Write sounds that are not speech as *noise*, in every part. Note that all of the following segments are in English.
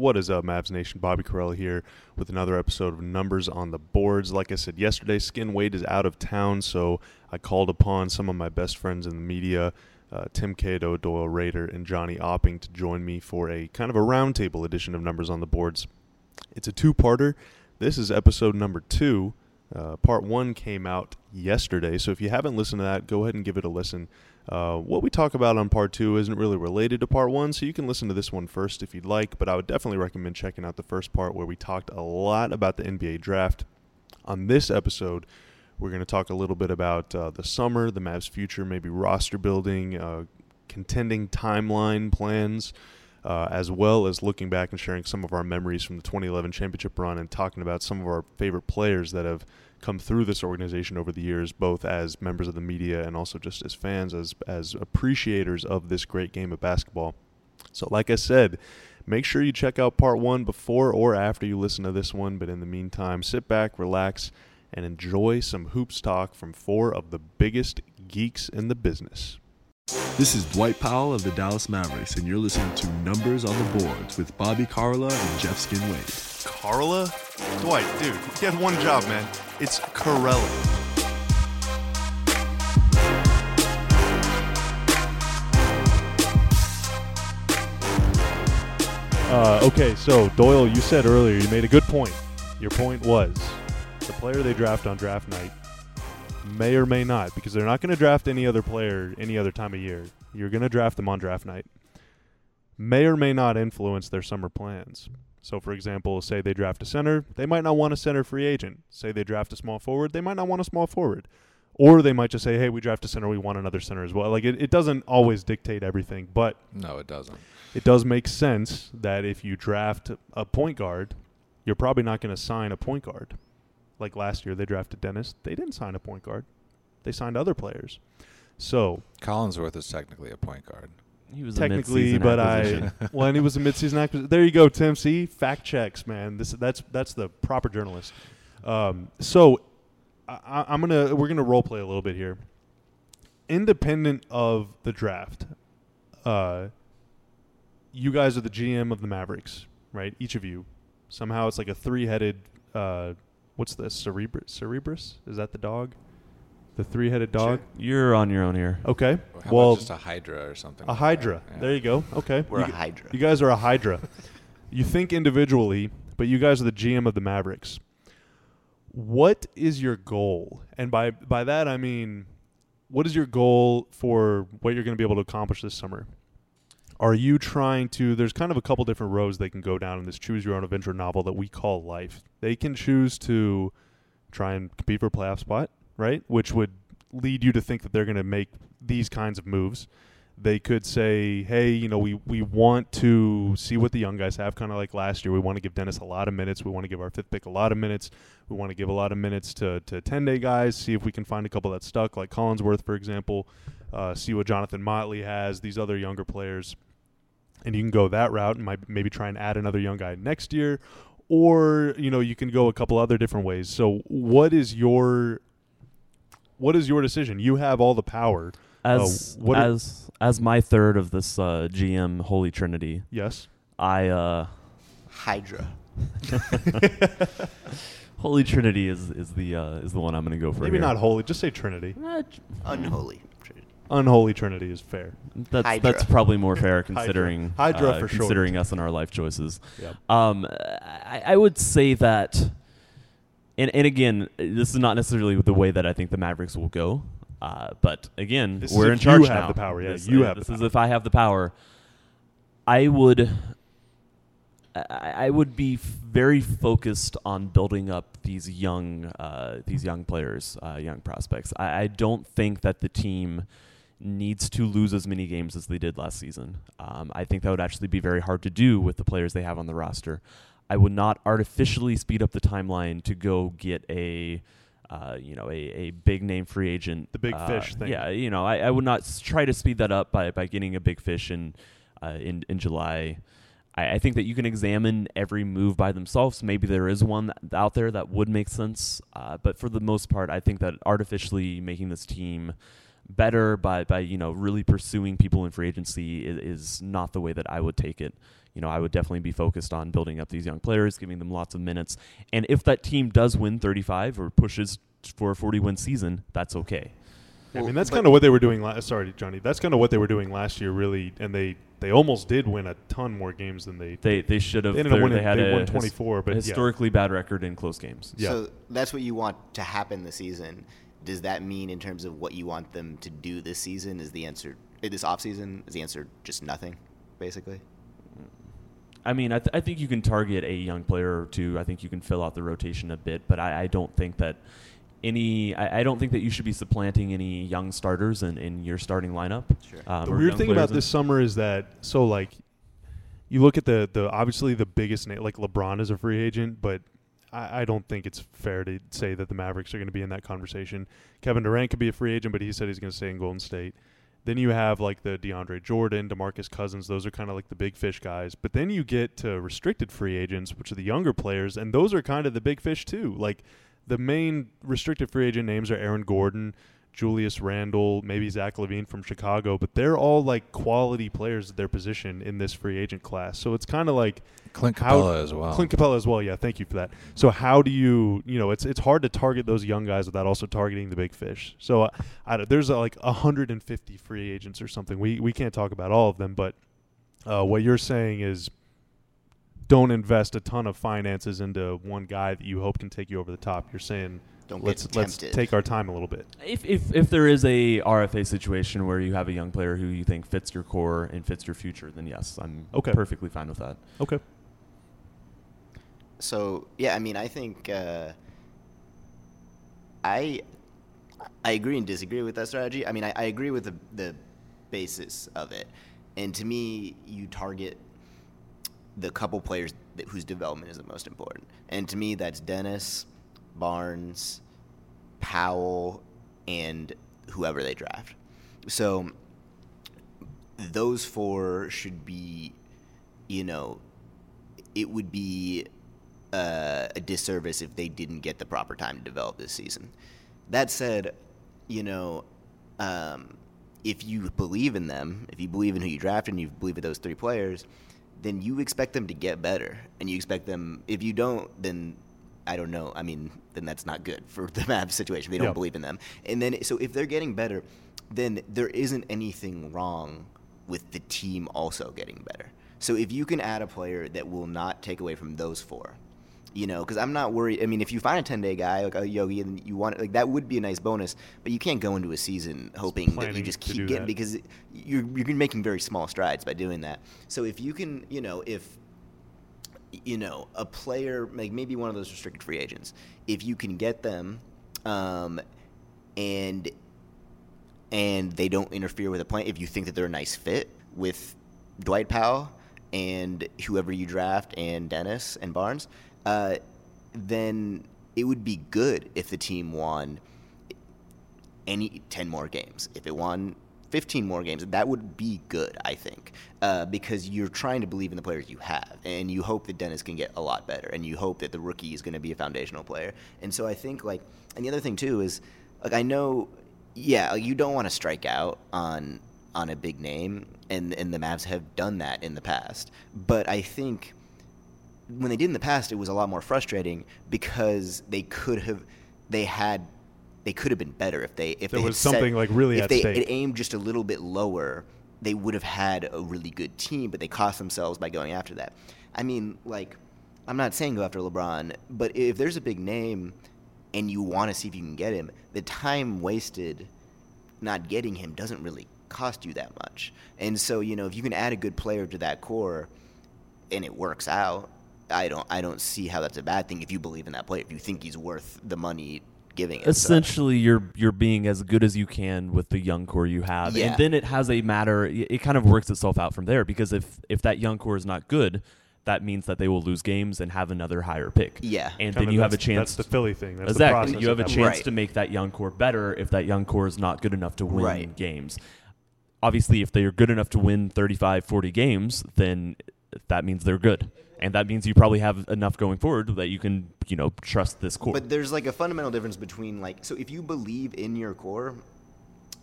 What is up, Mavs Nation? Bobby Karalla here with another episode of Numbers on the Boards. Like I said yesterday, Skin Wade is out of town, so I called upon some of my best friends in the media, uh, Tim Cato, Doyle Rader, and Johnny Opping, to join me for a kind of a roundtable edition of Numbers on the Boards. It's a two parter. This is episode number two. Uh, part one came out yesterday, so if you haven't listened to that, go ahead and give it a listen. Uh, what we talk about on part two isn't really related to part one, so you can listen to this one first if you'd like, but I would definitely recommend checking out the first part where we talked a lot about the NBA draft. On this episode, we're going to talk a little bit about uh, the summer, the Mavs' future, maybe roster building, uh, contending timeline plans, uh, as well as looking back and sharing some of our memories from the 2011 championship run and talking about some of our favorite players that have come through this organization over the years, both as members of the media and also just as fans, as as appreciators of this great game of basketball. So, like I said, make sure you check out part one before or after you listen to this one. But in the meantime, sit back, relax, and enjoy some hoops talk from four of the biggest geeks in the business. This is Dwight Powell of the Dallas Mavericks, and you're listening to Numbers on the Boards with Bobby Carla and Jeff Skinwade. Carla? Dwight, dude, you have one job, man. It's Corella. Uh, okay, so Doyle, you said earlier you made a good point. Your point was the player they draft on draft night may or may not, because they're not going to draft any other player any other time of year. You're going to draft them on draft night. May or may not influence their summer plans. So, for example, say they draft a center, they might not want a center free agent. Say they draft a small forward, they might not want a small forward. Or they might just say, hey, we draft a center, we want another center as well. Like, it, it doesn't always dictate everything, but No, it doesn't. it does make sense that if you draft a point guard, you're probably not going to sign a point guard. Like last year, they drafted Dennis. They didn't sign a point guard, they signed other players. So, Collinsworth is technically a point guard. He was a technically, but. I *laughs* well, and he was a midseason acquisition. There you go, Tim. See, fact checks, man. This that's that's the proper journalist. Um, so I, I- I'm gonna we're gonna role play a little bit here. Independent of the draft, uh, you guys are the GM of the Mavericks, right? Each of you. Somehow it's like a three-headed. Uh, what's the cerebrus? Cerebrus is that the dog? The three-headed dog. You're on your own here. Okay. How well, about just a Hydra or something? a like that? hydra. Yeah. There you go. Okay. We're you, a g- Hydra. You guys are a hydra. *laughs* you think individually, but you guys are the GM of the Mavericks. What is your goal? And by by that I mean what is your goal for what you're going to be able to accomplish this summer? Are you trying to there's kind of a couple different roads they can go down in this choose your own adventure novel that we call life. They can choose to try and compete for a playoff spot, right? Which would lead you to think that they're going to make these kinds of moves. They could say, "Hey, you know, we we want to see what the young guys have, kind of like last year. We want to give Dennis a lot of minutes. We want to give our fifth pick a lot of minutes. We want to give a lot of minutes to to ten day guys. See if we can find a couple that stuck, like Collinsworth, for example. Uh, see what Jonathan Motley has. These other younger players, and you can go that route and might maybe try and add another young guy next year, or you know, you can go a couple other different ways. So, what is your what is your decision? You have all the power. As what are- as as my third of this uh, GM Holy Trinity, Yes. I uh, Hydra. *laughs* Holy Trinity is is the uh, is the one I'm going to go for. Maybe here. not holy. Just say Trinity. Uh, Unholy. Trinity. Unholy Trinity is fair. that's Hydra. that's probably more fair *laughs* considering Hydra uh, for short. considering us and our life choices. Yep. Um, I, I would say that, and and again, this is not necessarily the way that I think the Mavericks will go. Uh, but again, This we're in charge you have the power, yeah, This, you uh, have the This is power. if I have the power. I would. I, I would be f- very focused on building up these young, uh, these young players, uh, young prospects. I, I don't think that the team needs to lose as many games as they did last season. Um, I think that would actually be very hard to do with the players they have on the roster. I would not artificially speed up the timeline to go get a, uh, you know, a, a big name free agent. The big uh, fish thing. Yeah, you know, I, I would not s- try to speed that up by, by getting a big fish in, uh, in, in July. I, I think that you can examine every move by themselves. Maybe there is one out there that would make sense. Uh, but for the most part, I think that artificially making this team better by by you know really pursuing people in free agency is, is not the way that I would take it. You know, I would definitely be focused on building up these young players, giving them lots of minutes, and if that team does win 35 or pushes for a 40 win season, that's okay. I mean, that's kind of what they were doing. last. sorry, Johnny. That's kind of what they were doing last year, really, and they they almost did win a ton more games than they. They they should have. They ended up they're- winning- They had they a won his- 24, but yeah. historically bad record in close games. Yeah. So that's what you want to happen this season. Does that mean, in terms of what you want them to do this season, is the answer this offseason? Is the answer just nothing, basically? I mean, I, th- I think you can target a young player or two. I think you can fill out the rotation a bit, but I, I don't think that any. I, I don't think that you should be supplanting any young starters in, in your starting lineup. Sure. Um, the weird thing about this summer is that so like you look at the the obviously the biggest name like LeBron is a free agent, but I, I don't think it's fair to say that the Mavericks are going to be in that conversation. Kevin Durant could be a free agent, but he said he's going to stay in Golden State. Then you have like the DeAndre Jordan, DeMarcus Cousins. Those are kind of like the big fish guys. But then you get to restricted free agents, which are the younger players, and those are kind of the big fish too. Like the main restricted free agent names are Aaron Gordon, Julius Randle, maybe Zach LaVine from Chicago, but they're all like quality players at their position in this free agent class. So it's kind of like Clint How- Capela as well. Clint Capela as well. Yeah, thank you for that. So how do you, you know, it's it's hard to target those young guys without also targeting the big fish. So uh, I there's uh, like 150 free agents or something. We we can't talk about all of them, but uh, what you're saying is don't invest a ton of finances into one guy that you hope can take you over the top. You're saying Don't let's get let's take our time a little bit. If, if if there is a RFA situation where you have a young player who you think fits your core and fits your future, then yes, I'm Okay. perfectly fine with that. Okay. So yeah, I mean, I think uh, I I agree and disagree with that strategy. I mean, I, I agree with the the basis of it, and to me, you target the couple players that, whose development is the most important, and to me, that's Dennis, Barnes, Powell, and whoever they draft. So those four should be, you know, it would be uh, a disservice if they didn't get the proper time to develop this season. That said, you know, um, if you believe in them, if you believe in who you drafted and you believe in those three players, then you expect them to get better. And you expect them, if you don't, then I don't know. I mean, then that's not good for the *laughs* Mavs situation. They don't Yeah. believe in them. And then, so if they're getting better, then there isn't anything wrong with the team also getting better. So if you can add a player that will not take away from those four, you know, because I'm not worried. I mean, if you find a 10 day guy like a Yogi and you want it, like that would be a nice bonus, but you can't go into a season hoping that you just keep getting that. because you're you're making very small strides by doing that. So if you can, you know, if you know a player like maybe one of those restricted free agents, if you can get them, um, and and they don't interfere with a plan. If you think that they're a nice fit with Dwight Powell and whoever you draft and Dennis and Barnes, uh, then it would be good if the team won any 10 more games. If it won 15 more games, that would be good, I think, uh, because you're trying to believe in the players you have, and you hope that Dennis can get a lot better, and you hope that the rookie is going to be a foundational player. And so I think, like, and the other thing too is, like, I know, yeah, you don't want to strike out on on a big name, and and the Mavs have done that in the past, but I think when they did in the past, it was a lot more frustrating because they could have, they had, they could have been better if they if There they was had set- something, like, really if they stake. had aimed just a little bit lower, they would have had a really good team, but they cost themselves by going after that. I mean, like, I'm not saying go after LeBron, but if there's a big name and you want to see if you can get him, the time wasted not getting him doesn't really cost you that much. And so, you know, if you can add a good player to that core and it works out, I don't I don't see how that's a bad thing if you believe in that player, if you think he's worth the money giving it. So- Essentially, you're you're being as good as you can with the young core you have, Yeah. and then it has a matter. It it kind of works itself out from there because if if that young core is not good, that means that they will lose games and have another higher pick. Yeah. and Kinda then you have a chance. That's the Philly thing. That's the exactly, process you have a chance Right. to make that young core better if that young core is not good enough to win Right. games. Obviously, if they are good enough to win 35, 40 games, then that means they're good. And that means you probably have enough going forward that you can, you know, trust this core. But there's like a fundamental difference between like so if you believe in your core,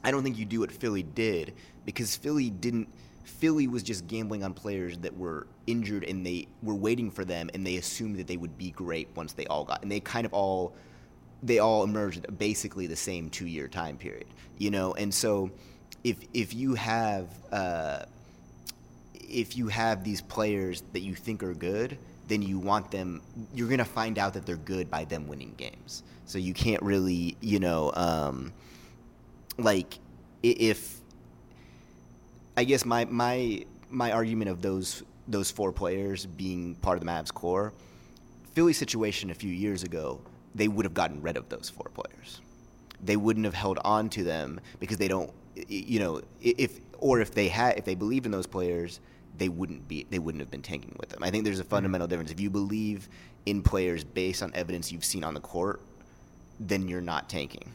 I don't think you do what Philly did because Philly didn't. Philly was just gambling on players that were injured and they were waiting for them and they assumed that they would be great once they all got and they kind of all they all emerged basically the same two year time period, you know. And so, if if you have uh, if you have these players that you think are good, then you want them. You're gonna find out that they're good by them winning games. So you can't really, you know, um, like if I guess my my my argument of those those four players being part of the Mavs core, Philly situation a few years ago, they would have gotten rid of those four players. They wouldn't have held on to them because they don't, you know, if or if they had if they believed in those players, they wouldn't be they wouldn't have been tanking with them. I think there's a mm-hmm. fundamental difference. If you believe in players based on evidence you've seen on the court, then you're not tanking.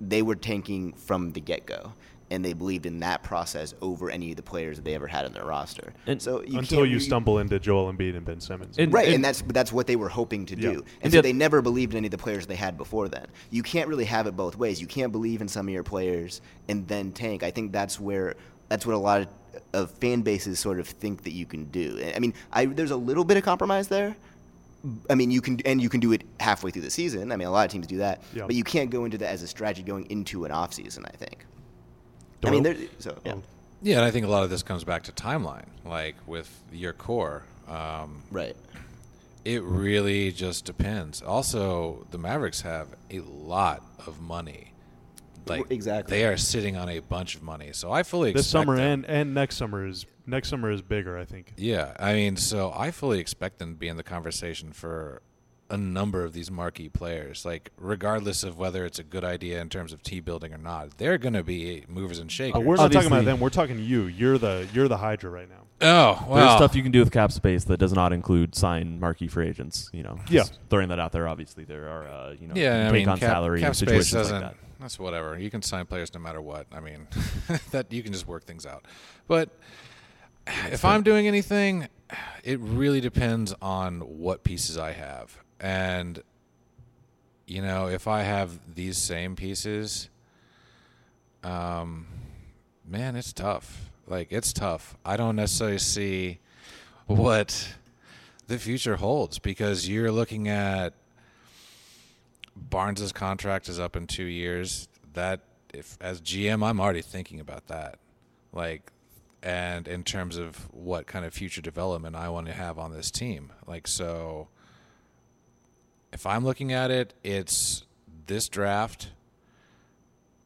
They were tanking from the get go, and they believed in that process over any of the players that they ever had on their roster. And so you Until can't you re- stumble into Joel Embiid and Ben Simmons. And- right, and, that's that's what they were hoping to do, Yeah. and, And so yet- they never believed in any of the players they had before then. You can't really have it both ways. You can't believe in some of your players and then tank. I think that's where that's what a lot of, of fan bases sort of think that you can do. I mean, I, there's a little bit of compromise there. I mean, you can and you can do it halfway through the season. I mean, a lot of teams do that, Yeah. but you can't go into that as a strategy going into an off season. I think. I mean, there, so yeah. Yeah, and I think a lot of this comes back to timeline. Like with your core, um, right. it really just depends. Also, the Mavericks have a lot of money. Like Exactly. they are sitting on a bunch of money. So I fully expect this summer them- and and next summer is next summer is bigger. I think. Yeah, I mean, so I fully expect them to be in the conversation for a number of these marquee players. Like, regardless of whether it's a good idea in terms of team building or not, they're going to be movers and Uh, shakers. we're not talking about them. We're talking you. You're the you're the Hydra right now. oh, well, There's stuff you can do with cap space that does not include sign marquee free agents. You know, Yeah. Just throwing that out there. Obviously, there are uh, you know yeah, I mean, on cap, salary cap and space situations doesn't. like that. That's whatever. You can sign players no matter what. I mean, *laughs* that you can just work things out. But if I'm doing anything, it really depends on what pieces I have. And you know, if I have these same pieces, um, man, it's tough. Like it's tough. I don't necessarily see what the future holds because you're looking at Barnes's contract is up in two years. That if as GM, I'm already thinking about that. Like, and in terms of what kind of future development I want to have on this team. Like, so if I'm looking at it, it's this draft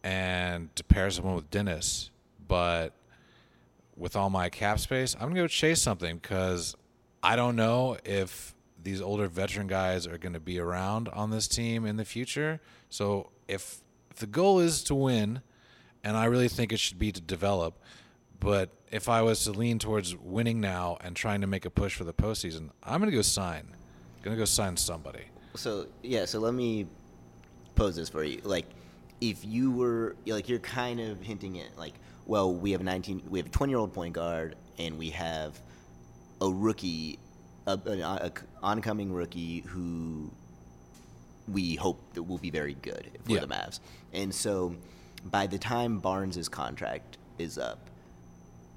and to pair someone with Dennis. But with all my cap space, I'm gonna go chase something because I don't know if these older veteran guys are going to be around on this team in the future. So if, the goal is to win, and I really think it should be to develop, but if I was to lean towards winning now and trying to make a push for the postseason, I'm going to go sign. Going to go sign somebody. So yeah, so let me pose this for you. Like, if you were like you're kind of hinting at like, well, we have a 19, we have a 20 year old point guard, and we have a rookie, a, an a oncoming rookie who we hope that will be very good for Yeah. the Mavs. And so, by the time Barnes' contract is up,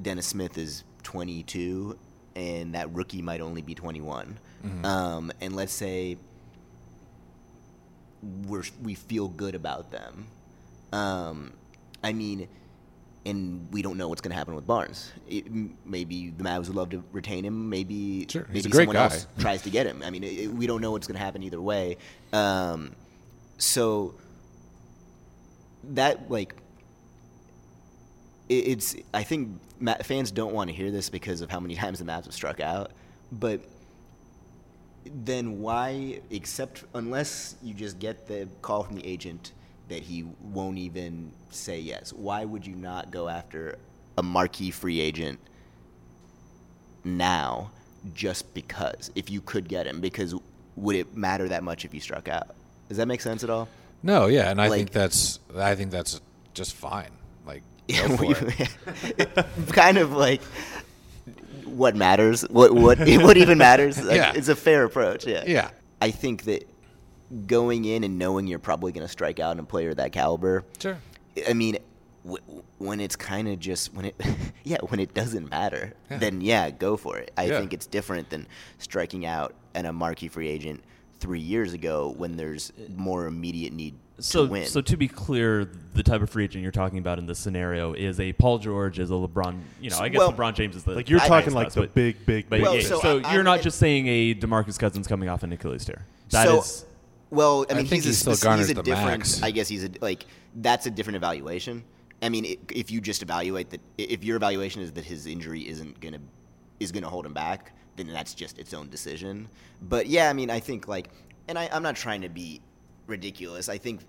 Dennis Smith is 22, and that rookie might only be 21. Um, and let's say we're we feel good about them. Um, I mean, and we don't know what's going to happen with Barnes. It, maybe the Mavs would love to retain him. Maybe Sure, maybe he's a great someone guy. else *laughs* tries to get him. I mean, it- we don't know what's going to happen either way. Um, so that like it, it's I think fans don't want to hear this because of how many *laughs* times the Mavs have struck out, but then why except unless you just get the call from the agent that he won't even say yes why would you not go after a marquee free agent now just because if you could get him because would it matter that much if you struck out does that make sense at all No, yeah, and I Like- think that's I think that's just fine. Like, Yeah, *laughs* go for it. *laughs* kind of like what matters what what *laughs* what even matters Like, Yeah. it's a fair approach yeah Yeah. i think that going in and knowing you're probably going to strike out in a player of that caliber Sure. i mean w- when it's kind of just when it *laughs* yeah when it doesn't matter Yeah. then yeah go for it i Yeah. think it's different than striking out at a marquee free agent three years ago when there's more immediate need So, to win so to be clear, the type of free agent you're talking about in this scenario is a Paul George, is a LeBron. You know, I guess Well- LeBron James is the Like you're talking like class, the but- big, big, But big. Well, yeah, so so, I- you're I'm- not just saying a Demarcus Cousins coming off an Achilles tear. That is so well i I mean think he's, he a, still garners he's a the different max. i guess he's a like that's a different evaluation i mean it, if you just evaluate that if your evaluation is that his injury isn't gonna is gonna hold him back then that's just its own decision but yeah i mean i think like and I, i'm not trying to be ridiculous. I think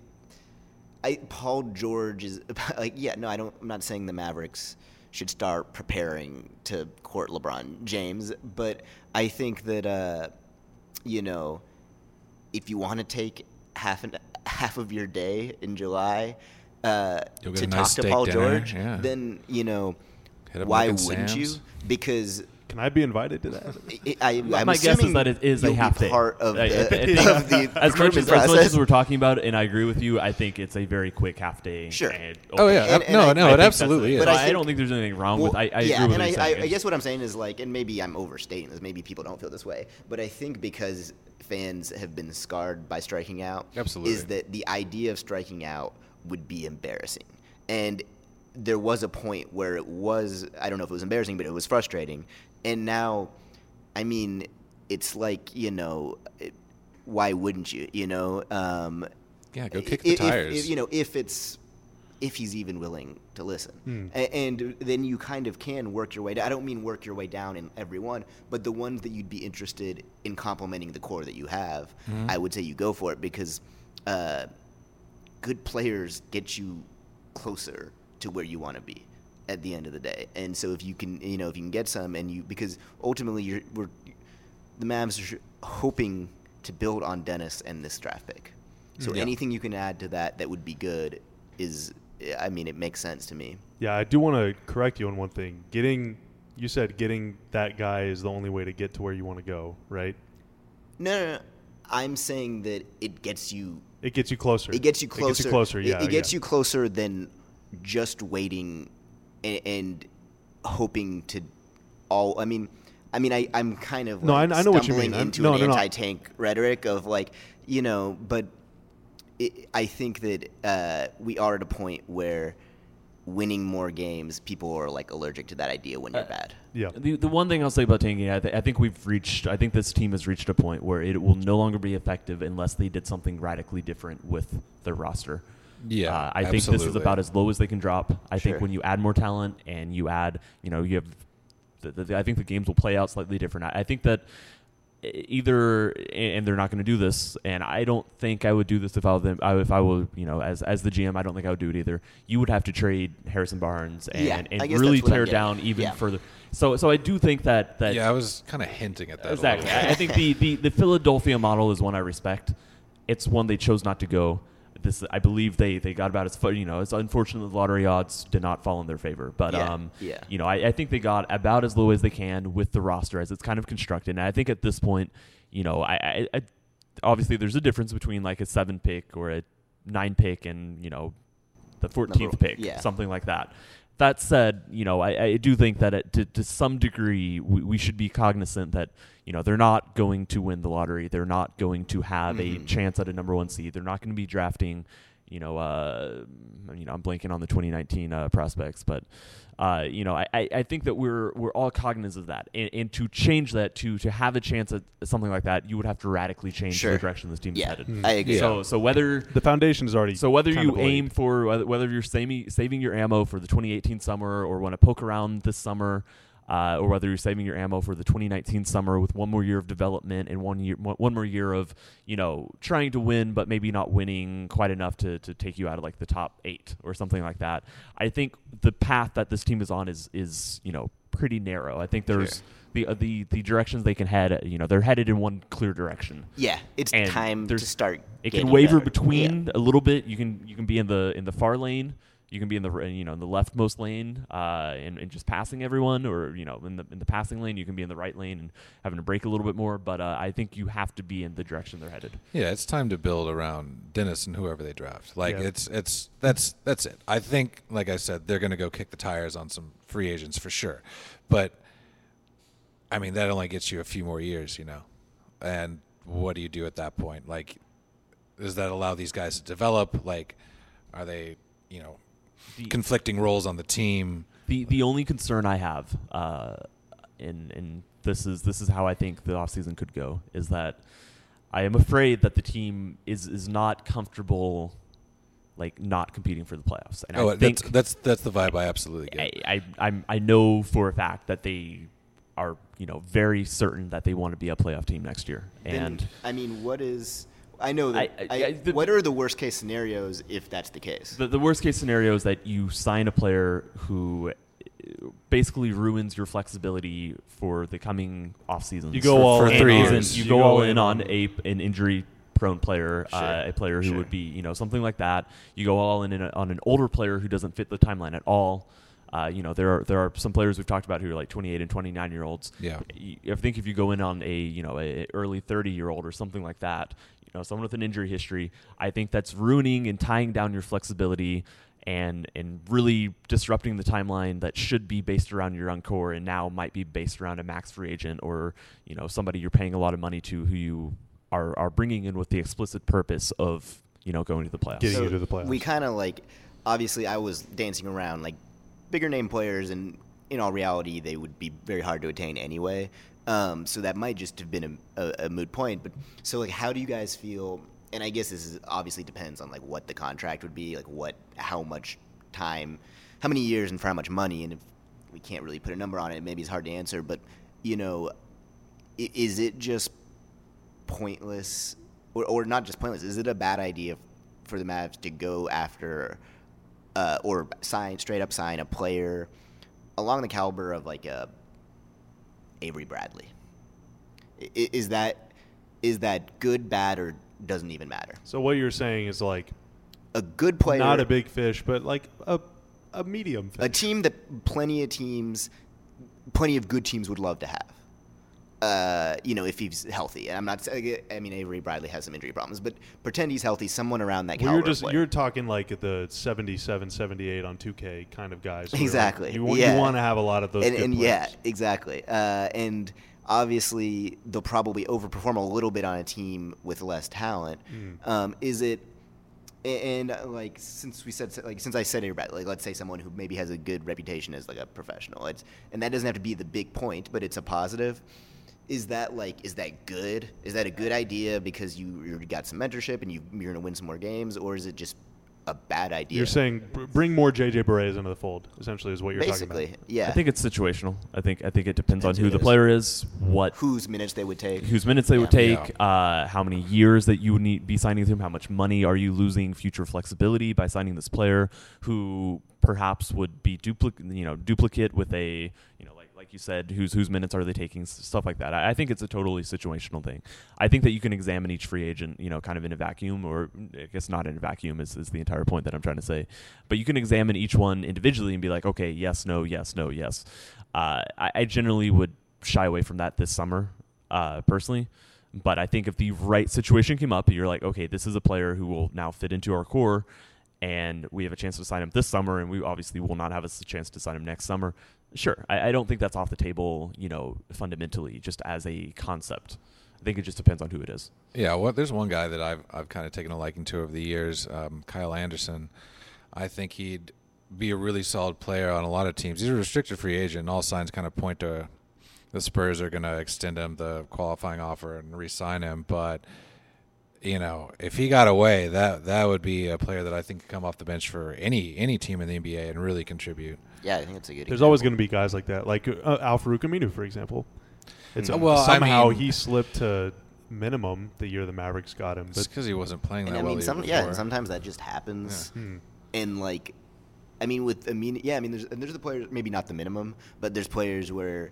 I Paul George is *laughs* like yeah no I don't I'm not saying the Mavericks should start preparing to court LeBron James but I think that uh, you know if you want to take half an half of your day in July uh, to a talk nice to Paul dinner, George yeah. then you know why wouldn't you? Because Can I be invited to that? *laughs* I, I, I'm my guess is assuming that it is a half day. part of I- I the, *laughs* thi- I of the as much as, as much as we're talking about it, and I agree with you, I think it's a very quick half day. Sure. and Oh yeah, And- and no, I- no, I it absolutely is. But I I, don't think there's anything wrong Well, with. I, I yeah, agree with and what I, you're I. I guess what I'm saying is like, and maybe I'm overstating this. Maybe people don't feel this way, but I think because fans have been scarred by striking out, Absolutely. is that the idea of striking out would be embarrassing, and there was a point where it was. I don't know if it was embarrassing, but it was frustrating, and now, I mean, it's like you know. It, why wouldn't you? You know, um, Yeah, go kick the if- if- tires. you know, if it's if he's even willing to listen, Hmm. A- and then you kind of can work your way down. I don't mean work your way down in every one, but the ones that you'd be interested in complementing the core that you have, Mm-hmm. I would say you go for it because uh, good players get you closer to where you want to be at the end of the day. And so if you can, you know, if you can get some, and you because ultimately you're we're the Mavs are hoping to build on Dennis and this draft pick. So mm, Yeah. anything you can add to that that would be good is, I mean, it makes sense to me. Yeah, I do want to correct you on one thing. Getting, you said getting that guy is the only way to get to where you want to go, right? No, no, no. I'm saying that it gets you. It gets you closer. It gets you closer. It gets you closer. It- Yeah, It, gets yeah. you closer than just waiting and, and hoping to all. I mean, I mean, I I'm kind of No, I- I know what you stumbling mean. Into no, an no, no. anti-tank rhetoric of like, you know, but it, I think that uh, we are at a point where winning more games, people are like allergic to that idea when you're Uh, bad. Yeah. The, the one thing I'll say about tanking, I, th- I think we've reached, I think this team has reached a point where it will no longer be effective unless they did something radically different with their roster. Yeah, uh, I think this is about as low as they can drop. I Sure. think when you add more talent and you add, you know, you have, the, the, I think the games will play out slightly different. I, I think that either, and they're not going to do this, and I don't think I would do this if I them. If I were, you know, as as the GM, I don't think I would do it either. You would have to trade Harrison Barnes and, Yeah, and really that's what I'm tear down even Yeah. further. So, so I do think that that yeah, I was kind of hinting at that. Exactly. I. I think the, the, the Philadelphia model is one I respect. It's one they chose not to go. This I believe they, they got about as far you know. It's unfortunate the lottery odds did not fall in their favor, but Yeah, um, yeah. you know, I, I think they got about as low as they can with the roster as it's kind of constructed. And I think at this point, you know, I, I, I obviously there's a difference between like a seven pick or a nine pick and you know the 14th Number- pick, yeah. something like that. That said, you know, I, I do think that it, to, to some degree we, we should be cognizant that you know they're not going to win the lottery. They're not going to have a Mhm. chance at a number one seed. They're not going to be drafting. You know, uh, you know, I'm blanking on the 2019 uh, prospects, but uh, you know, I, I I think that we're we're all cognizant of that, and, and to change that, to to have a chance at something like that, you would have to radically change Sure. the direction this team is Yeah, headed. I agree. So so whether The foundation is already so whether you aim for whether, whether you're saving saving your ammo for the 2018 summer or want to poke around this summer, uh, or whether you're saving your ammo for the 2019 summer with one more year of development and one year one one more year of you know trying to win but maybe not winning quite enough to, to take you out of like the top eight or something like that. I think the path that this team is on is is you know pretty narrow. I think there's. Sure. The, uh, the the directions they can head, you know, they're headed in one clear direction Yeah, it's And time to start. it can waver better. between a little bit. You can you can be in the in the far lane, You can be in the you know in the leftmost lane uh, and, and just passing everyone, or you know in the in the passing lane, you can be in the right lane and having to break a little bit more. But uh, I think you have to be in the direction they're headed. Yeah, it's time to build around Dennis and whoever they draft. Like Yeah. it's it's that's that's it. I think, like I said, they're going to go kick the tires on some free agents for sure. But I mean, that only gets you a few more years, you know. And what do you do at that point? Like, does that allow these guys to develop? Like, are they, you know, The- conflicting roles on the team? The the only concern I have, uh, and and this is this is how I think the offseason could go, is that I am afraid that the team is is not comfortable, like not competing for the playoffs. And oh, I think that's that's that's the vibe I absolutely get. I, I I'm, I know for a fact that they are you know very certain that they want to be a playoff team next year, Then, and I mean, what is? I know that. I- I, I- the- what are the worst case scenarios if that's the case? The, the worst case scenario is that you sign a player who uh, basically ruins your flexibility for the coming off seasons. You go For- all for in three on- years. You, you go all in on a an injury prone player, uh, a player who sure. would be you know something like that. You go all in, in a, on an older player who doesn't fit the timeline at all. Uh, you know there are there are some players we've talked about who are like 28 and 29 year olds. Yeah. Y- I think if you go in on a you know a early 30 year old or something like that, you know someone with an injury history, I think that's ruining and tying down your flexibility and and really disrupting the timeline that should be based around your young core and now might be based around a max free agent or you know somebody you're paying a lot of money to who you are are bringing in with the explicit purpose of you know going to the playoffs. Getting you to the playoffs. We kind of like, obviously, I was dancing around like bigger name players, and in all reality, they would be very hard to attain anyway. Um, so that might just have been a, a, a moot point. But so, like, how do you guys feel? And I guess this is obviously depends on like what the contract would be, like what, how much time, how many years, and for how much money. And if we can't really put a number on it, maybe it's hard to answer. But you know, is it just pointless, or, or not just pointless? Is it a bad idea for the Mavs to go after, uh, or sign straight up sign a player along the caliber of like a Avery Bradley? Is that is that good, bad, or doesn't even matter? So what you're saying is like A good player, not a big fish, but like a a medium fish. a team that plenty of teams, plenty of good teams would love to have. Uh, you know, if he's healthy, and I'm not. saying I mean, Avery Bradley has some injury problems, but pretend he's healthy. Someone around that Well, you're just player. you're talking like the 77, 78 on 2K kind of guys. are like- Exactly, you, want- yeah. you want to have a lot of those. and, and yeah, exactly. Uh, and obviously, they'll probably overperform a little bit on a team with less talent. Mm. Um, is it? a- And uh, like since we said like since I said everybody like let's say someone who maybe has a good reputation as like a professional it's and that doesn't have to be the big point but it's a positive is that like is that good is that a good idea because you you got some mentorship and you you're gonna win some more games or is it just a bad idea You're saying br- bring more JJ Bareas into the fold. Essentially, is what you're basically talking about. yeah I think it's situational. I think I think it depends, Depends on who who the is. player is, what whose minutes they would take whose minutes they would Yeah. take, uh, how many years that you would need be signing with him, how much money are you losing future flexibility by signing this player who perhaps would be duplicate, you know, duplicate with a, you know, like like you said, whose whose minutes are they taking, stuff like that. I, I think it's a totally situational thing. I think that you can examine each free agent, you know, kind of in a vacuum, or I guess not in a vacuum is, is the entire point that I'm trying to say. But you can examine each one individually and be like, okay, yes, no, yes, no, yes. Uh, I, I generally would shy away from that this summer, uh, personally. But I think if the right situation came up, you're like, okay, this is a player who will now fit into our core, and we have a chance to sign him this summer, and we obviously will not have a chance to sign him next summer. Sure, I, I don't think that's off the table, you know, fundamentally, just as a concept. I think it just depends on who it is. Yeah, well, there's one guy that I've I've kind of taken a liking to over the years, um, Kyle Anderson. I think he'd be a really solid player on a lot of teams. He's a restricted free agent. All signs kind of point to the Spurs are going to extend him the qualifying offer and re-sign him. But you know, if he got away, that that would be a player that I think could come off the bench for any any team in the NBA and really contribute. yeah I think it's a good There's always going to be guys like that, like uh, Al Farouq Aminu, for example. It's Mm. Well, I somehow mean- he slipped to minimum the year the Mavericks got him. It's But because he wasn't playing that and I well. mean the some yeah and sometimes that just happens hmm. and like I mean with I mean yeah I mean there's and there's the players maybe not the minimum but there's players where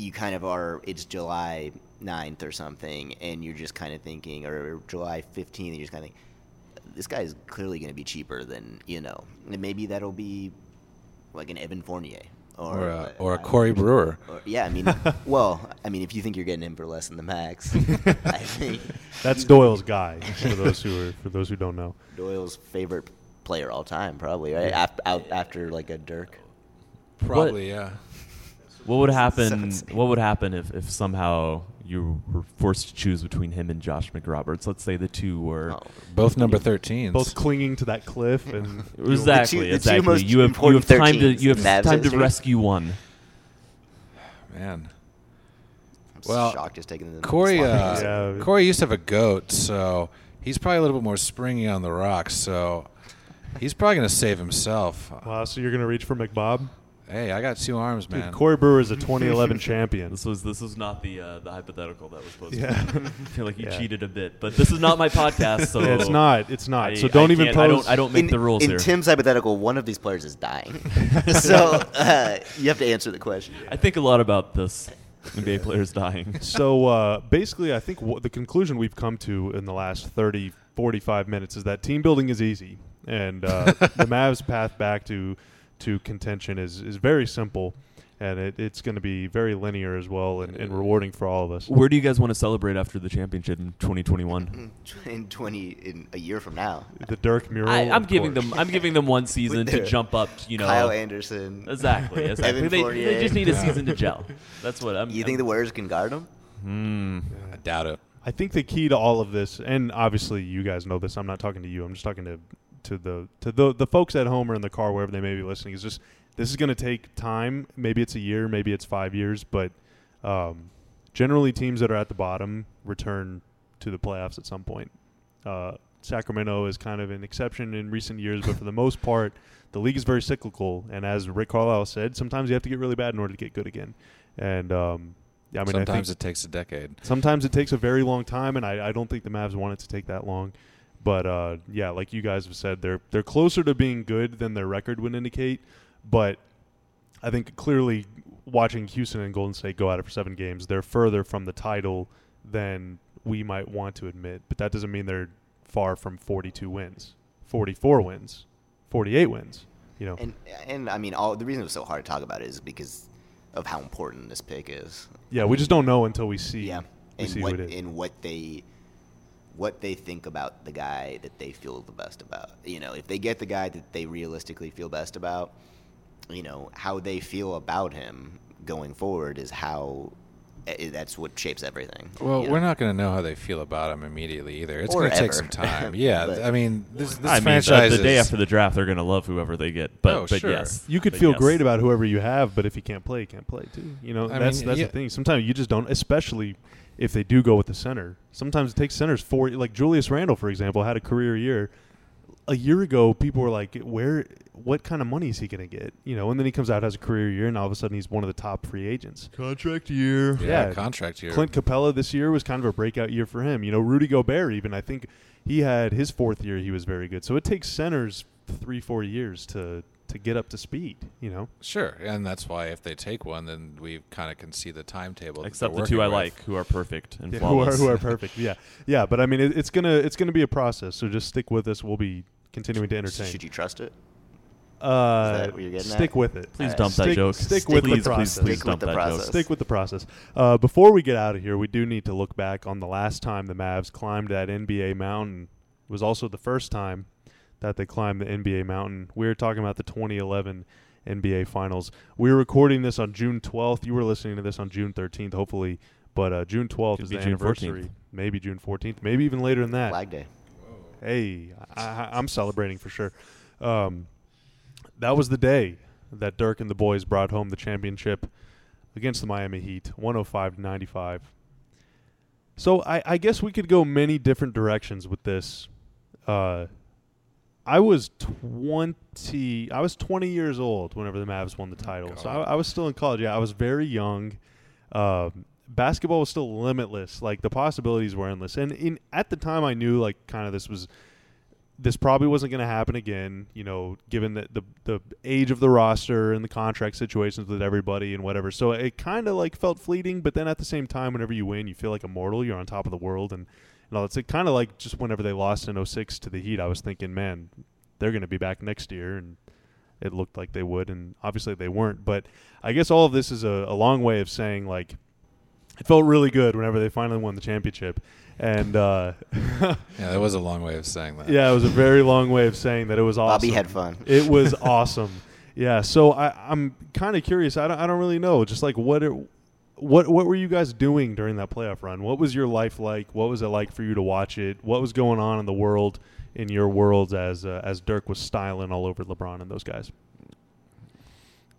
you kind of are it's July 9th or something and you're just kind of thinking or July 15th and you're just kind of thinking this guy is clearly going to be cheaper than you know. And maybe that'll be like an Evan Fournier or Or a, uh, or a I- Corey Brewer. or- yeah, I mean, *laughs* well, I mean, if you think you're getting him for less than the max, *laughs* I think *laughs* That's Doyle's guy. For those who are, for those who don't know. Doyle's favorite player all time, probably right after out after like a Dirk. Probably, yeah. What would happen? insane. what would happen if, if somehow you were forced to choose between him and Josh McRoberts? Let's say the two were Oh. Both number 13s. Both clinging to that cliff and *laughs* exactly the two exactly. most you have you have time to you have in Mavs time to rescue one. *sighs* Man. I'm Well, shocked just taking the Corey, uh. *laughs* Yeah. Corey used to have a goat, so he's probably a little bit more springy on the rocks. So he's probably going to save himself. Wow, so you're gonna reach for McBob? Hey, I got two arms, Dude, man. Corey Brewer is a *laughs* 2011 champion. This was this was not the uh, the hypothetical that was supposed Yeah. to. I feel like you Yeah. cheated a bit, but this is not my podcast, so *laughs* Yeah, it's not. It's not. I- so don't I even can't- pose. I don't. I don't make in, the rules in here. Tim's hypothetical, one of these players is dying, *laughs* so uh, you have to answer the question. I think a lot about this. NBA players dying. so uh, basically, I think w- the conclusion we've come to in the last 30, 45 minutes is that team building is easy, and uh, the Mavs' path back to to contention is is very simple, and it, it's going to be very linear as well and, and rewarding for all of us. Where do you guys want to celebrate after the championship in 2021? *laughs* In twenty, in a year from now, The Dirk mural. I, I'm giving course. them. I'm giving them one season to jump up. You know, Kyle Anderson. exactly. *laughs* exactly. Evan They, Fournier. they just need a season to *laughs* gel. That's what I'm. You think the Warriors can guard them? Hmm. I doubt it. I think the key to all of this, and obviously you guys know this. I'm not talking to you. I'm just talking to to the to the the folks at home or in the car, wherever they may be listening. Is just this is going to take time. Maybe it's a year, maybe it's five years, but um, generally teams that are at the bottom return to the playoffs at some point. Uh, Sacramento is kind of an exception in recent years, but for the most part, the league is very cyclical. And as Rick Carlisle said, sometimes you have to get really bad in order to get good again. And um, yeah, I mean, I Sometimes it takes a decade. Sometimes it takes a very long time, and I, I don't think the Mavs want it to take that long. But uh, yeah, like you guys have said, they're they're closer to being good than their record would indicate. But I think clearly, watching Houston and Golden State go at it for seven games, they're further from the title than we might want to admit. But that doesn't mean they're far from 42 wins, 44 wins, 48 wins. You know, And and I mean, all the reason it was so hard to talk about it is because of how important this pick is. yeah, we just don't know until we see. Yeah, and what who it is. and what they what they think about the guy that they feel the best about. You know, if they get the guy that they realistically feel best about, you know, how they feel about him going forward is how eh, that's what shapes everything. Well, you know? we're not going to know how they feel about him immediately either. It's going to take some *laughs* time. Yeah, But- I mean, this, this I mean, the, the day after the draft, they're going to love whoever they get. But, Oh, but sure. yes, You could But feel yes. great about whoever you have, but if he can't play, he can't play too. You know, I that's mean, that's yeah. the thing. Sometimes you just don't, especially if they do go with the center. Sometimes it takes centers for like Julius Randle, for example, had a career year. A year ago, people were like, "Where? What kind of money is he going to get?" You know, and then he comes out has a career year, and all of a sudden he's one of the top free agents. Contract year. yeah, yeah, contract year. Clint Capela this year was kind of a breakout year for him. You know, Rudy Gobert even I think he had his fourth year he was very good. So it takes centers three four years to to get up to speed. You know. Sure, and that's why if they take one, then we kind of can see the timetable. Except the two I with. like, who are perfect and Yeah, who are who are *laughs* perfect. Yeah, yeah. But I mean, it, it's gonna it's gonna be a process. So just stick with us. We'll be continuing to entertain. Should you trust it? uh, that what you're getting stick at? with it. Please Uh, dump that joke. stick Stick with please, the please, process. please Stick dump with the that process. joke. Stick with the process. Uh, before we get out of here, we do need to look back on the last time the Mavs climbed that NBA mountain. It was also the first time that they climbed the NBA mountain. We are talking about the 2011 NBA Finals. We were recording this on June 12th. You were listening to this on June 13th, hopefully. But uh, June 12th Could is the June anniversary. 14th. Maybe June 14th. Maybe even later than that. Flag Day. Hey, I, I- I'm celebrating for sure. Um, that was the day that Dirk and the boys brought home the championship against the Miami Heat, 105 to 95. So I, I guess we could go many different directions with this. Uh, I was 20. I was 20 years old whenever the Mavs won the title. So I, I was still in college. Yeah, I was very young. Um, basketball was still limitless. Like the possibilities were endless. And in at the time, I knew like kind of this was this probably wasn't going to happen again. You know, given the, the the age of the roster and the contract situations with everybody and whatever. So it kind of like felt fleeting, but then at the same time, whenever you win, you feel like immortal. You're on top of the world, and and all. It's kind of like just whenever they lost in 06 to the Heat, I was thinking, man, they're going to be back next year, and it looked like they would, and obviously they weren't. But I guess all of this is a, a long way of saying like it felt really good whenever they finally won the championship. And uh, *laughs* Yeah, that was a long way of saying that. yeah, it was a very long way of saying that it was awesome. Bobby had fun. It was *laughs* awesome. Yeah. So I, I'm kind of curious. I don't, I don't really know. Just like what it, what what were you guys doing during that playoff run? What was your life like? What was it like for you to watch it? What was going on in the world, in your worlds as uh, as Dirk was styling all over LeBron and those guys?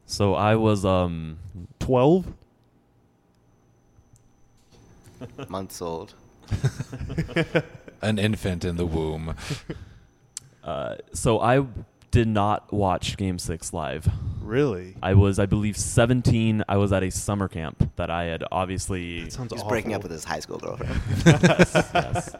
So I was um Twelve. *laughs* Months old. *laughs* An infant in the womb. *laughs* uh, so I did not watch Game Six live. Really? I was, I believe, 17. I was at a summer camp that I had obviously. That sounds He was awful. breaking up with his high school girlfriend. *laughs* yes.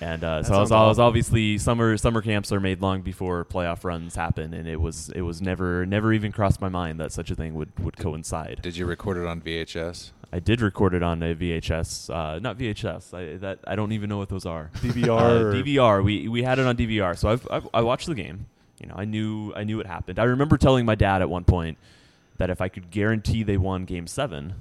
And uh, so I was, I was obviously summer summer camps are made long before playoff runs happen, and it was it was never never even crossed my mind that such a thing would, would coincide. Did you record it on VHS? I did record it on a VHS, uh, not VHS. I, that I don't even know what those are. *laughs* DVR. Uh, DVR. We we had it on DVR, so I've, I've, I watched the game. You know, I knew I knew it happened. I remember telling my dad at one point that if I could guarantee they won Game Seven,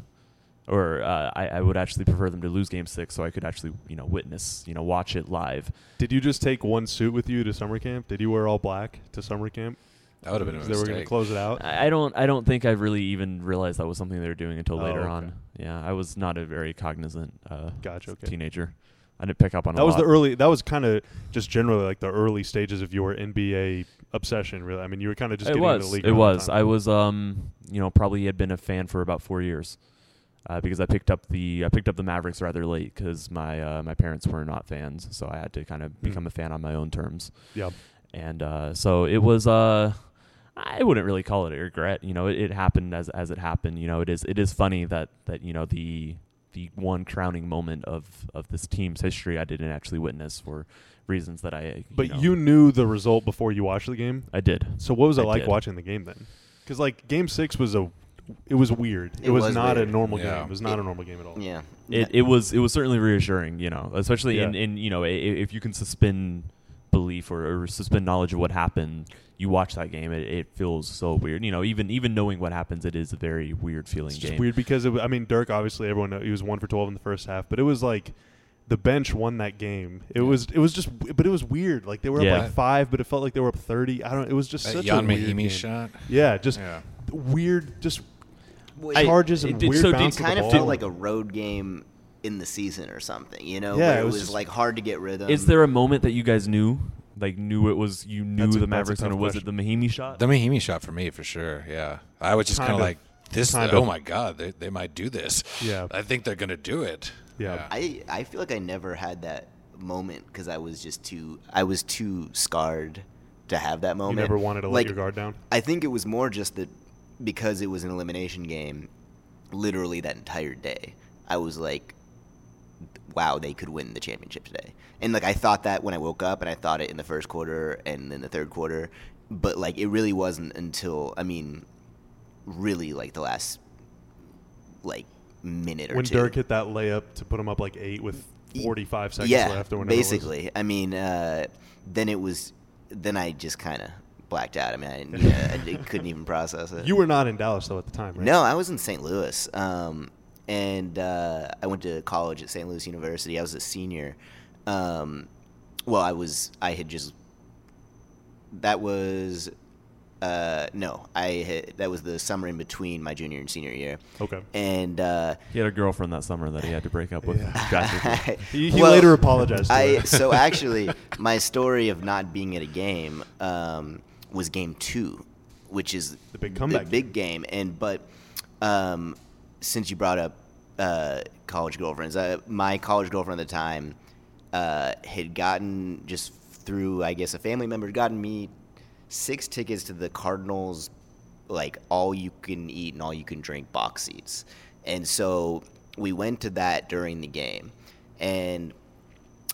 or uh, I, I would actually prefer them to lose Game Six, so I could actually you know witness you know watch it live. Did you just take one suit with you to summer camp? Did you wear all black to summer camp? That would have been a 'Cause they were going to close it out. I I don't I don't think I really even realized that was something they were doing until Oh, later okay. on. Yeah, I was not a very cognizant uh, Gotcha. Okay. teenager. I didn't pick up on a That was lot. the early. That was kind of just generally like the early stages of your NBA obsession. Really, I mean, you were kind of just it getting was. into the league. It around was. I was. Um. You know, probably had been a fan for about four years, uh, because I picked up the I picked up the Mavericks rather late because my uh, my parents were not fans, so I had to kind of Hmm. become a fan on my own terms. Yeah. And uh, so it was. Uh, I wouldn't really call it a regret. You know, it, it happened as as it happened. You know, it is it is funny that that you know the the one crowning moment of of this team's history I didn't actually witness for reasons that I. But know, you knew the result before you watched the game. I did. So what was it I like did. watching the game then? Because like Game Six was a, it was weird. It, It was, was not a normal Yeah. game. It was not a normal game at all. Yeah. it, it was it was certainly reassuring, you know, especially in, Yeah. in you know i- i- if you can suspend belief or, or suspend knowledge of what happened, you watch that game, it, it feels so weird. You know, even even knowing what happens, it is a very weird feeling It's just game. weird because it, I mean Dirk obviously everyone know, he was one for twelve in the first half, but it was like the bench won that game. It was it was just but it was weird. Like they were Yeah. up like five, but it felt like they were up thirty. I don't. It was just That such Jan a weird Mahinmi game. shot. Yeah, just Yeah. weird. Just Well, I- charges it and did- weird so did- bounce it of kind the of ball. felt like a road game in the season or something, you know? Yeah, where it it was was, just- like hard to get rhythm. is there a moment that you guys knew, like knew it was you knew That's a- the that's a Mavericks tough gonna was it the question. Mahinmi shot? The Mahinmi shot for me for sure. Yeah, I was just kind of Kind of. like this. Kind oh my god, they they might do this. Yeah. I think they're gonna do it. Yeah. I I feel like I never had that moment because I was just too I was too scarred to have that moment. you never wanted to let Like, your guard down. I think it was more just that because it was an elimination game, literally that entire day, I was like, wow, they could win the championship today. And like I thought that when I woke up, and I thought it in the first quarter and in the third quarter, but like it really wasn't until I mean, really like the last like minute or When two. Dirk hit that layup to put him up like eight with forty five seconds yeah, left or whatever. basically. I mean, uh, then it was. Then I just kind of blacked out. I mean, I, *laughs* yeah, I couldn't even process it. You were not in Dallas though at the time, right? No, I was in St. Louis, um, and uh, I went to college at St. Louis University. I was a senior. Um, well, I was. I had just. That was. Uh, no, I had, that was the summer in between my junior and senior year, Okay. and uh, he had a girlfriend that summer that he had to break up with. drastically. *laughs* *laughs* He, he Well, later apologized. To I her. so *laughs* actually, my story of not being at a game um, was game two, which is The big comeback the big game. And but um, since you brought up uh, college girlfriends, uh, my college girlfriend at the time uh, had gotten just through, I guess, a family member had gotten me six tickets to the Cardinals, like all you can eat and all you can drink box seats. And so we went to that during the game. And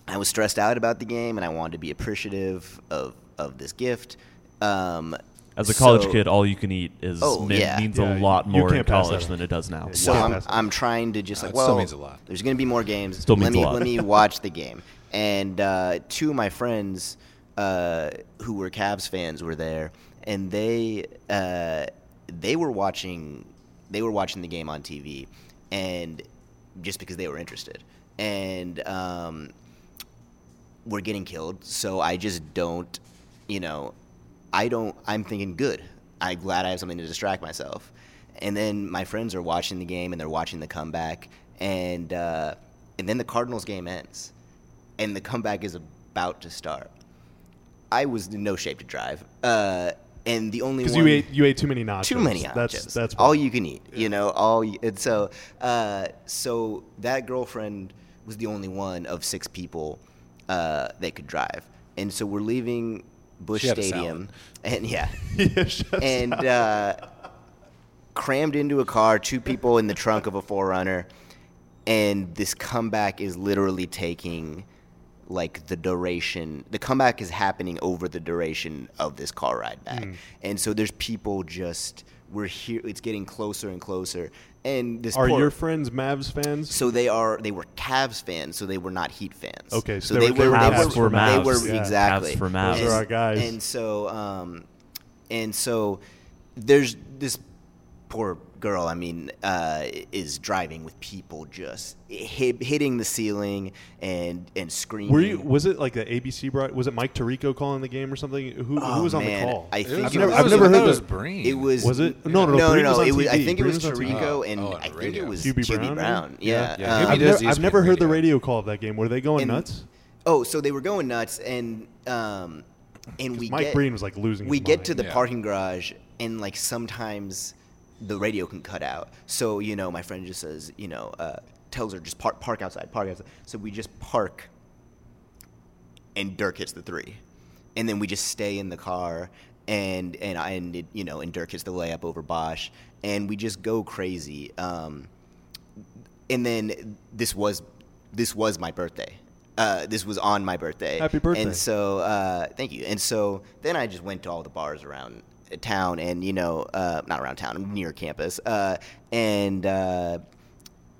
I was stressed out about the game, and I wanted to be appreciative of of this gift. Um, As a college so- kid, all you can eat is Oh, me- yeah. means Yeah, a lot more in can't pass that college than it does now. So Wow. I'm, I'm trying to just Uh, like, it still well, means a lot. there's going to be more games. Still let means a me lot. let me watch the game. And uh, two of my friends uh, who were Cavs fans were there, and they uh, they were watching they were watching the game on TV, and just because they were interested, and um, we're getting killed. So I just don't, you know, I don't. I'm thinking good. I'm glad I have something to distract myself. And then my friends are watching the game and they're watching the comeback, and uh, and then the Cardinals game ends, and the comeback is about to start. I was in no shape to drive, uh, and the only Because you ate you ate too many nachos. too many nachos. That's that's all you can eat. You know, all you, and so uh, so that girlfriend was the only one of six people uh, that could drive, and so we're leaving Busch She had a Stadium, and yeah, *laughs* and uh, crammed into a car, two people in the trunk of a 4Runner, and this comeback is literally taking like the duration. The comeback is happening over the duration of this car ride back, Hmm. and so there's people just we're here. It's getting closer and closer, and this are poor- your friends Mavs fans? so they are they were Cavs fans, so they were not Heat fans. Okay, so so they they, were- were, they were they Cavs were, for they Mavs. were Yeah. exactly Cavs for Mavs. Those are our guys. And so, um, and so there's this poor girl. I mean, uh, is driving with people just hit, hitting the ceiling and and screaming. Were you? Was it like the ABC? Broad, was it Mike Tirico calling the game or something? Who, Oh, who was on man. the call? I think I've never, was- I've never heard it was of- Breen. It was Was it? No, no, no, Breen no, no. on It was, I TV. think it was was. Tirico, Oh, and oh, I think it was Hubie Hubie Brown, Brown. maybe? Yeah. Yeah, um, I've, never, I've never heard the radio. radio call of that game. Were they going And- nuts? Oh, so they were going nuts, and um, and we Mike get, Breen was like losing. we his get mind. to the Yeah. parking garage and like sometimes the radio can cut out so you know my friend just says you know uh, tells her just park park outside park outside so we just park and dirk hits the three and then we just stay in the car and and I and it, you know and dirk hits the layup over Bosh and we just go crazy um, and then this was this was my birthday. Uh, this was on my birthday. Happy birthday. And so, uh, thank you. And so then I just went to all the bars around town, and you know, uh, not around town, near campus, uh, and uh,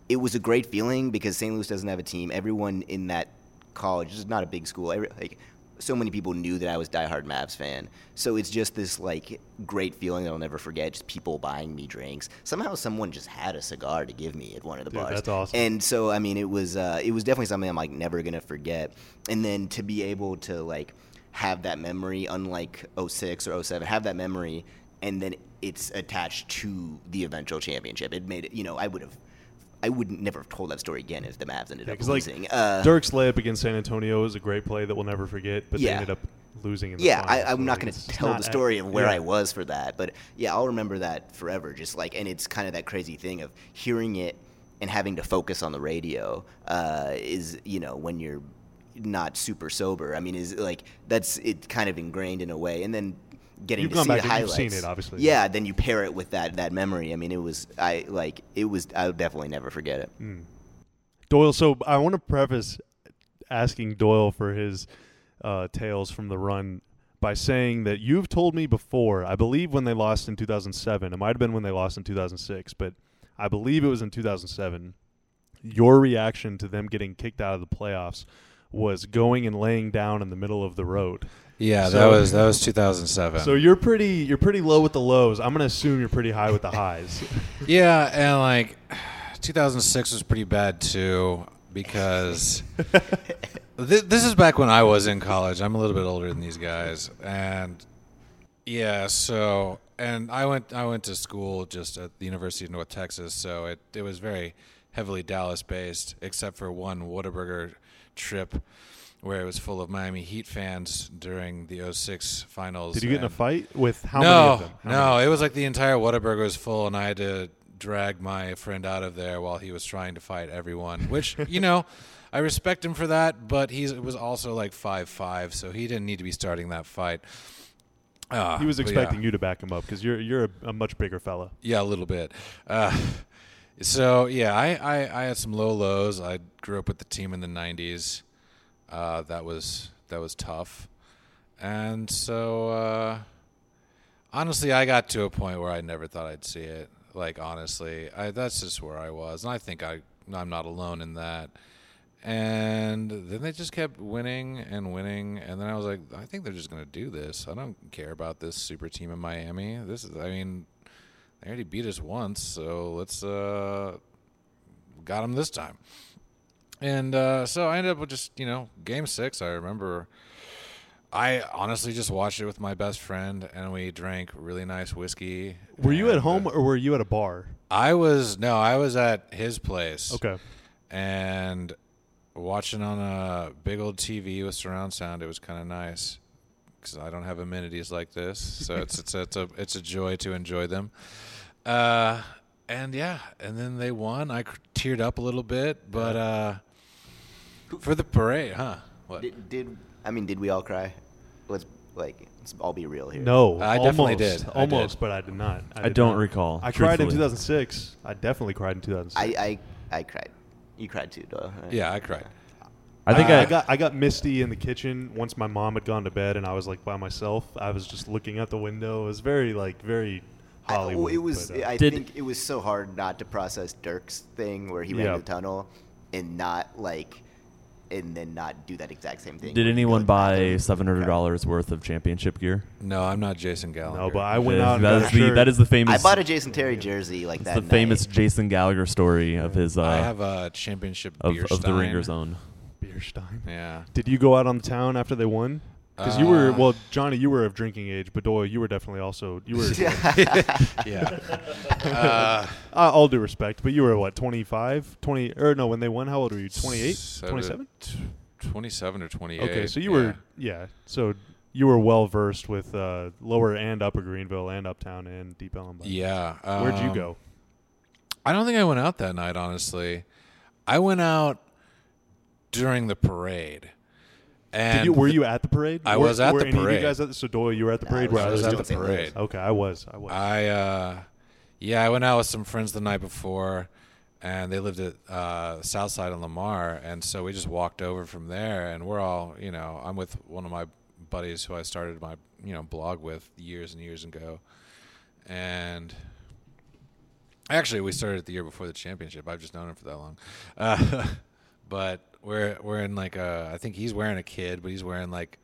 it was a great feeling because St. Louis doesn't have a team. Everyone in that college is not a big school. Every, like, so many people knew that I was diehard Mavs fan. So it's just this like great feeling that I'll never forget. Just people buying me drinks. Somehow someone just had a cigar to give me at one of the Dude, bars. that's awesome. And so I mean, it was uh, it was definitely something I'm like never gonna forget. And then to be able to like have that memory, unlike 06 or 07, have that memory, and then it's attached to the eventual championship. It made it. You know, I would have. I would never have told that story again if the Mavs ended Yeah, up 'cause, like losing. uh, Dirk's layup against San Antonio was a great play that we'll never forget, but they ended up losing in the yeah, I, I'm so, not like, going to tell the story of where yeah. I was for that, but yeah, I'll remember that forever. Just like, and it's kind of that crazy thing of hearing it and having to focus on the radio uh, is, you know, when you're not super sober. I mean, is like that's it kind of ingrained in a way, and then getting You've to see the and you've highlights. seen it, obviously. Yeah, then you pair it with that that memory. I mean, it was I like it was. I'll definitely never forget it. Mm. Doyle, so I want to preface asking Doyle for his uh, tales from the run by saying that you've told me before, I believe when they lost in 2007, it might have been when they lost in 2006, but I believe it was in 2007, your reaction to them getting kicked out of the playoffs was going and laying down in the middle of the road. Yeah, So- that was that was 2007. So you're pretty you're pretty low with the lows. I'm going to assume you're pretty high with the highs. *laughs* yeah, and like 2006 was pretty bad too because *laughs* th- this is back when I was in college. I'm a little bit older than these guys, and yeah, so and I went I went to school just at the University of North Texas, so it it was very heavily Dallas based, except for one Whataburger trip where it was full of Miami Heat fans during the 06 finals. Did you get in a fight with how no, many of them? How no, many? it was like the entire Whataburger was full, and I had to drag my friend out of there while he was trying to fight everyone. Which *laughs* you know, I respect him for that, but he was also like five five, so he didn't need to be starting that fight. Uh, He was expecting yeah. you to back him up because you're you're a, a much bigger fella. Yeah, a little bit. Uh, so yeah, I, I, I had some low lows. I grew up with the team in the '90s. Uh, that was that was tough, and so uh, honestly, I got to a point where I never thought I'd see it. Like honestly, I, that's just where I was, and I think I I'm not alone in that. And then they just kept winning and winning, and then I was like, I think they're just to do this. I don't care about this super team in Miami. This is, I mean, they already beat us once, so let's uh, got them this time. And uh, so I ended up with just you know game six. I remember. I honestly just watched it with my best friend, and we drank really nice whiskey. Were you at home uh, or were you at a bar? I was no, I was at his place. Okay. And watching on a big old TV with surround sound, it was kind of nice because I don't have amenities like this, so it's it's it's a it's a joy to enjoy them. Uh, and yeah, and then they won. I cr- teared up a little bit, but uh, for the parade, huh? What? Did, did I mean? Did we all cry? Let's like let's all be real here. No, I definitely almost, did. I Almost, did. but I did not. I did don't not. recall, I cried in 2006. I definitely cried in 2006. I, I I cried. You cried too, Doyle. right? Yeah, I cried. I think I, I, I got I got misty in the kitchen once my mom had gone to bed and I was like by myself. I was just looking out the window. It was very like very I- oh, Hollywood. it was. but, uh, I Did- think it was so hard not to process Dirk's thing where he ran Yeah. the tunnel and not like, and then not do that exact same thing. did anyone buy seven hundred dollars worth of championship gear? No, I'm not Jason Gallagher. no, but I went That out. is- that got the that is the famous. I bought a Jason Terry jersey like that. the night. famous Jason Gallagher story of his uh, I have a championship of, beer of the stein. Ringer's own. Beerstein. Yeah. Did you go out on the town after they won? Because you were Uh, well, Johnny, you were of drinking age, but Doyle, you were definitely also you were. *laughs* yeah. *laughs* uh, uh, all due respect, but you were what 25, 20 or no? When they won, how old were you? 28, 27? 27 or 28. Okay, so you yeah. were yeah. So you were well versed with uh, lower and upper Greenville and uptown and Deep Ellum. Yeah. Where'd you um, go? I don't think I went out that night, honestly. I went out during the parade. And Did you, were you at the parade? I Were- was at were the any of you guys at the, so Doyle, you were at the I parade. was- I was at the parade. Okay, I was. I was. I uh, yeah, I went out with some friends the night before, and they lived at uh, Southside and Lamar, and so we just walked over from there, and we're all you know, I'm with one of my buddies who I started my you know blog with years and years ago, and actually we started it the year before the championship. I've just known him for that long, uh, *laughs* but we're we're in like a I think he's wearing a kid, but he's wearing like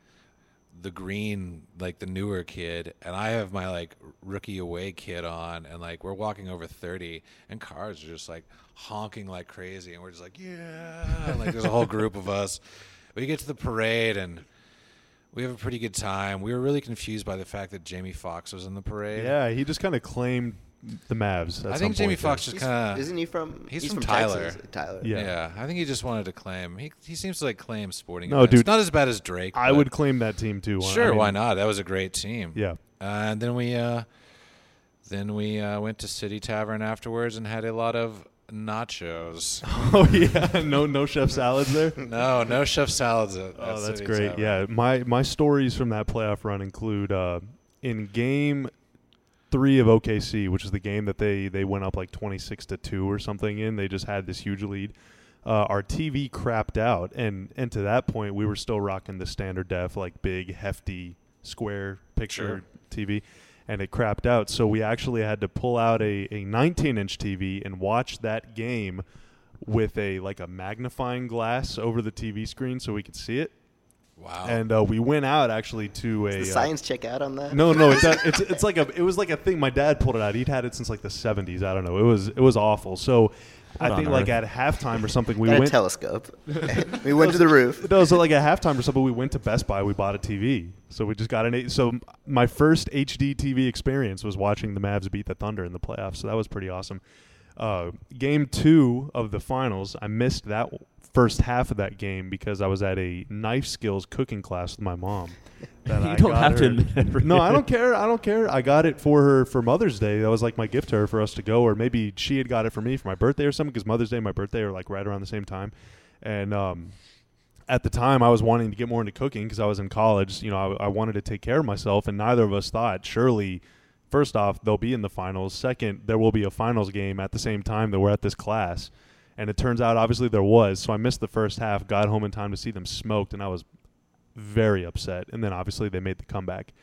the green, like the newer kid, and I have my like rookie away kid on, and like we're walking over thirty, and cars are just like honking like crazy, and we're just like, yeah, and, like there's a whole group of us. We get to the parade, and we have a pretty good time. We were really confused by the fact that Jamie Foxx was in the parade. yeah, he just kind of claimed the Mavs. At I some think Jamie point there. Foxx just kind of isn't he from? he's from Tyler. Texas, Tyler. Yeah. yeah. I think he just wanted to claim. He he seems to like claim sporting. No, events. dude. not as bad as Drake. I would claim that team too. I Sure, mean, why not? That was a great team. Yeah. Uh, and then we uh, then we uh, went to City Tavern afterwards and had a lot of nachos. *laughs* Oh yeah, no no chef salads there. *laughs* no, no chef salads. At, Oh, at that's City great. Tavern. Yeah, my my stories from that playoff run include uh, in game three of OKC, which is the game that they they went up like twenty six to two or something in. They just had this huge lead. Uh, our TV crapped out, and and to that point, we were still rocking the standard def, like big, hefty, square picture TV, and it crapped out. So we actually had to pull out a, a 19 inch TV and watch that game with a like a magnifying glass over the TV screen so we could see it. Wow. And uh, we went out actually to a Does the uh, science check out on that? no, no, it's, a, *laughs* it's it's like a it was like a thing. My dad pulled it out. He'd had it since like the seventies. I don't know. It was it was awful. So I think on like earth? at halftime or something we Got a went. telescope. *laughs* *laughs* we went to the roof. No, so like at halftime or something, we went to Best Buy. We bought a TV. So we just got an. eight- So my first HD TV experience was watching the Mavs beat the Thunder in the playoffs. So that was pretty awesome. Uh, game two of the finals, I missed that first half of that game because I was at a knife skills cooking class with my mom. *laughs* that You I don't have to her- admit everything. No, I don't care. I don't care. I got it for her for Mother's Day. That was like my gift to her for us to go, or maybe she had got it for me for my birthday or something. Because Mother's Day and my birthday are like right around the same time, and um, at the time I was wanting to get more into cooking because I was in college. You know, I, I wanted to take care of myself, and neither of us thought surely. First off, they'll be in the finals. Second, there will be a finals game at the same time that we're at this class. And it turns out, obviously, there was. So I missed the first half, got home in time to see them smoked, and I was very upset. And then, obviously, they made the comeback.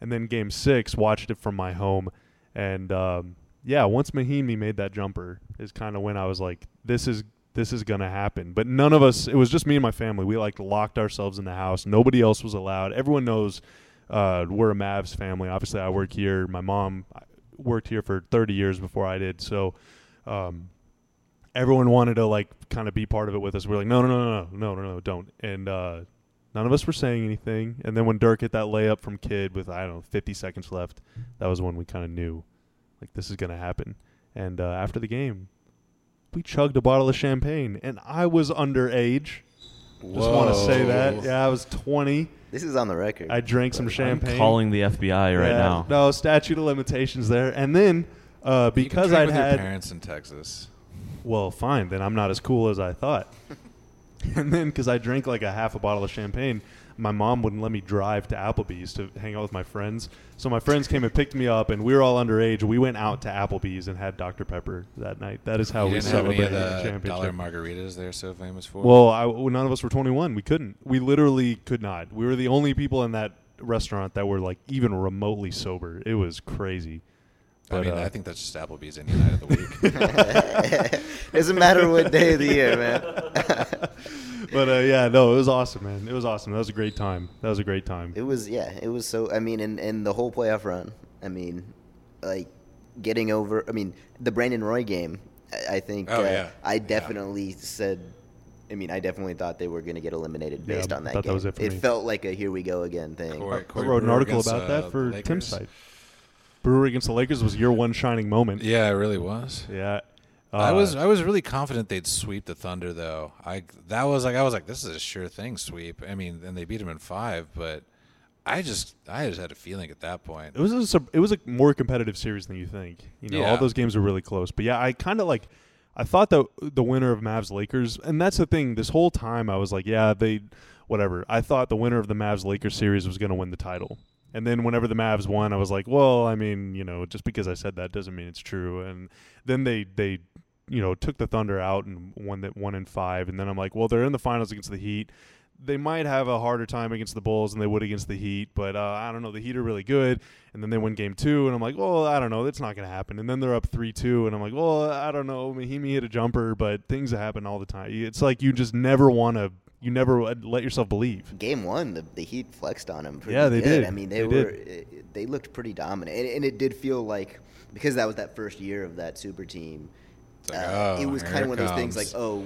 And then game six, watched it from my home. And um, yeah, once Mahinmi made that jumper, is kind of when I was like, this is this is gonna happen. But none of us. It was just me and my family. We like locked ourselves in the house. Nobody else was allowed. Everyone knows uh, we're a Mavs family. Obviously, I work here. My mom worked here for 30 years before I did. So. Um, everyone wanted to like kind of be part of it with us. We're like, no, no, no, no, no, no, no, don't. And uh, none of us were saying anything. And then when Dirk hit that layup from Kidd with I don't know 50 seconds left, that was when we kind of knew like this is gonna happen. And uh, after the game, we chugged a bottle of champagne, and I was underage. Just want to say that. Yeah, I was 20. This is on the record. I drank some champagne. I'm calling the FBI right Yeah, now. No statute of limitations there. And then uh, You can because drink I'd with had your parents in Texas. Well, fine. Then I'm not as cool as I thought. *laughs* and then because I drank like a half a bottle of champagne, my mom wouldn't let me drive to Applebee's to hang out with my friends. So my friends came and picked me up, and we were all underage. We went out to Applebee's and had Dr Pepper that night. That is how you we didn't have any celebrated of the the championship. dollar margaritas they're so famous for. Well, I, none of us were 21. We couldn't. We literally could not. We were the only people in that restaurant that were like even remotely sober. It was crazy. I mean, uh, I think that's just Applebee's any night of the week. *laughs* Doesn't matter what day of the year, man. *laughs* but uh, yeah, no, it was awesome, man. It was awesome. That was a great time. That was a great time. It was yeah, it was so. I mean, and and the whole playoff run. I mean, like getting over. I mean, the Brandon Roy game. I, I think. Oh, uh, yeah. I Yeah. definitely said. I mean, I definitely thought they were going to get eliminated Yeah, based on that thought that game. was it for me. felt like a here we go again thing. Corey- I wrote an article against, about uh, that for Lakers. Tim's site. Brewer against the Lakers was your one shining moment. Yeah, it really was. Yeah. I Uh, was I was really confident they'd sweep the Thunder though. I that was like I was like this is a sure thing sweep. I mean, and they beat them in five, but I just I just had a feeling at that point. It was a, it was a more competitive series than you think. You know, all those games were really close. But yeah, I kind of like I thought that the winner of Mavs Lakers, and that's the thing. This whole time I was like, yeah, they whatever. I thought the winner of the Mavs Lakers series was going to win the title. And then whenever the Mavs won, I was like, well, I mean, you know, just because I said that doesn't mean it's true. And then they they you know took the Thunder out and won that one in five. And then I'm like, well, they're in the finals against the Heat. They might have a harder time against the Bulls than they would against the Heat, but uh, I don't know. The Heat are really good, and then they win Game Two, and I'm like, well, I don't know. That's not going to happen. And then they're up three two, and I'm like, well, I don't know. Mahinmi hit a jumper, but things happen all the time. It's like you just never want to. You never let yourself believe. Game one, the, the Heat flexed on him. Yeah, they good. did. I mean, they, They were did. it- they looked pretty dominant, and, and it did feel like because that was that first year of that super team. It's like, uh, oh, it was kind of it one of those things like, oh,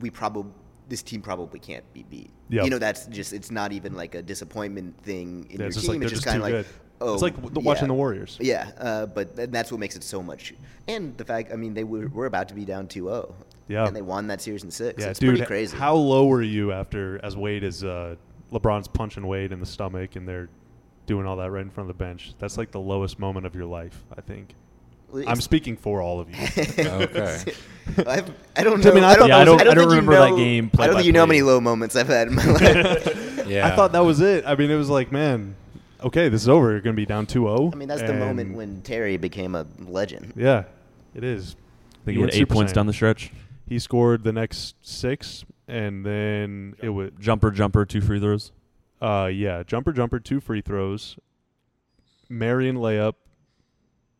we probably this team probably can't be beat. Yep. You know, that's just it's not even like a disappointment thing in Yeah, your it's just team. like it's just just kind of like, good. oh, It's like w- the- watching yeah. the Warriors. Yeah, uh, but th- that's what makes it so much. And the fact, I mean, they were, were about to be down 2-0. Yeah. and they won that series in six. Yeah, it's dude, pretty crazy. how low were you after as Wade is uh, LeBron's punching Wade in the stomach and they're doing all that right in front of the bench? That's like the lowest moment of your life, I think. Well, I'm speaking for all of you. *laughs* Okay. I've, I don't I know. mean, I thought Yeah, I that don't- I don't think you remember that know- game I don't by think you know how many low moments I've had in my life. *laughs* Yeah. I thought that was it. I mean, it was like, man, okay, this is over. You're going to be down 2-0. I mean, that's the moment when Terry became a legend. Yeah, it is. I think He he had went eight Super points Saiyan. down the stretch. He scored the next six, and then it was Jumper, jumper, two free throws. uh yeah, jumper, jumper, two free throws, Marion layup,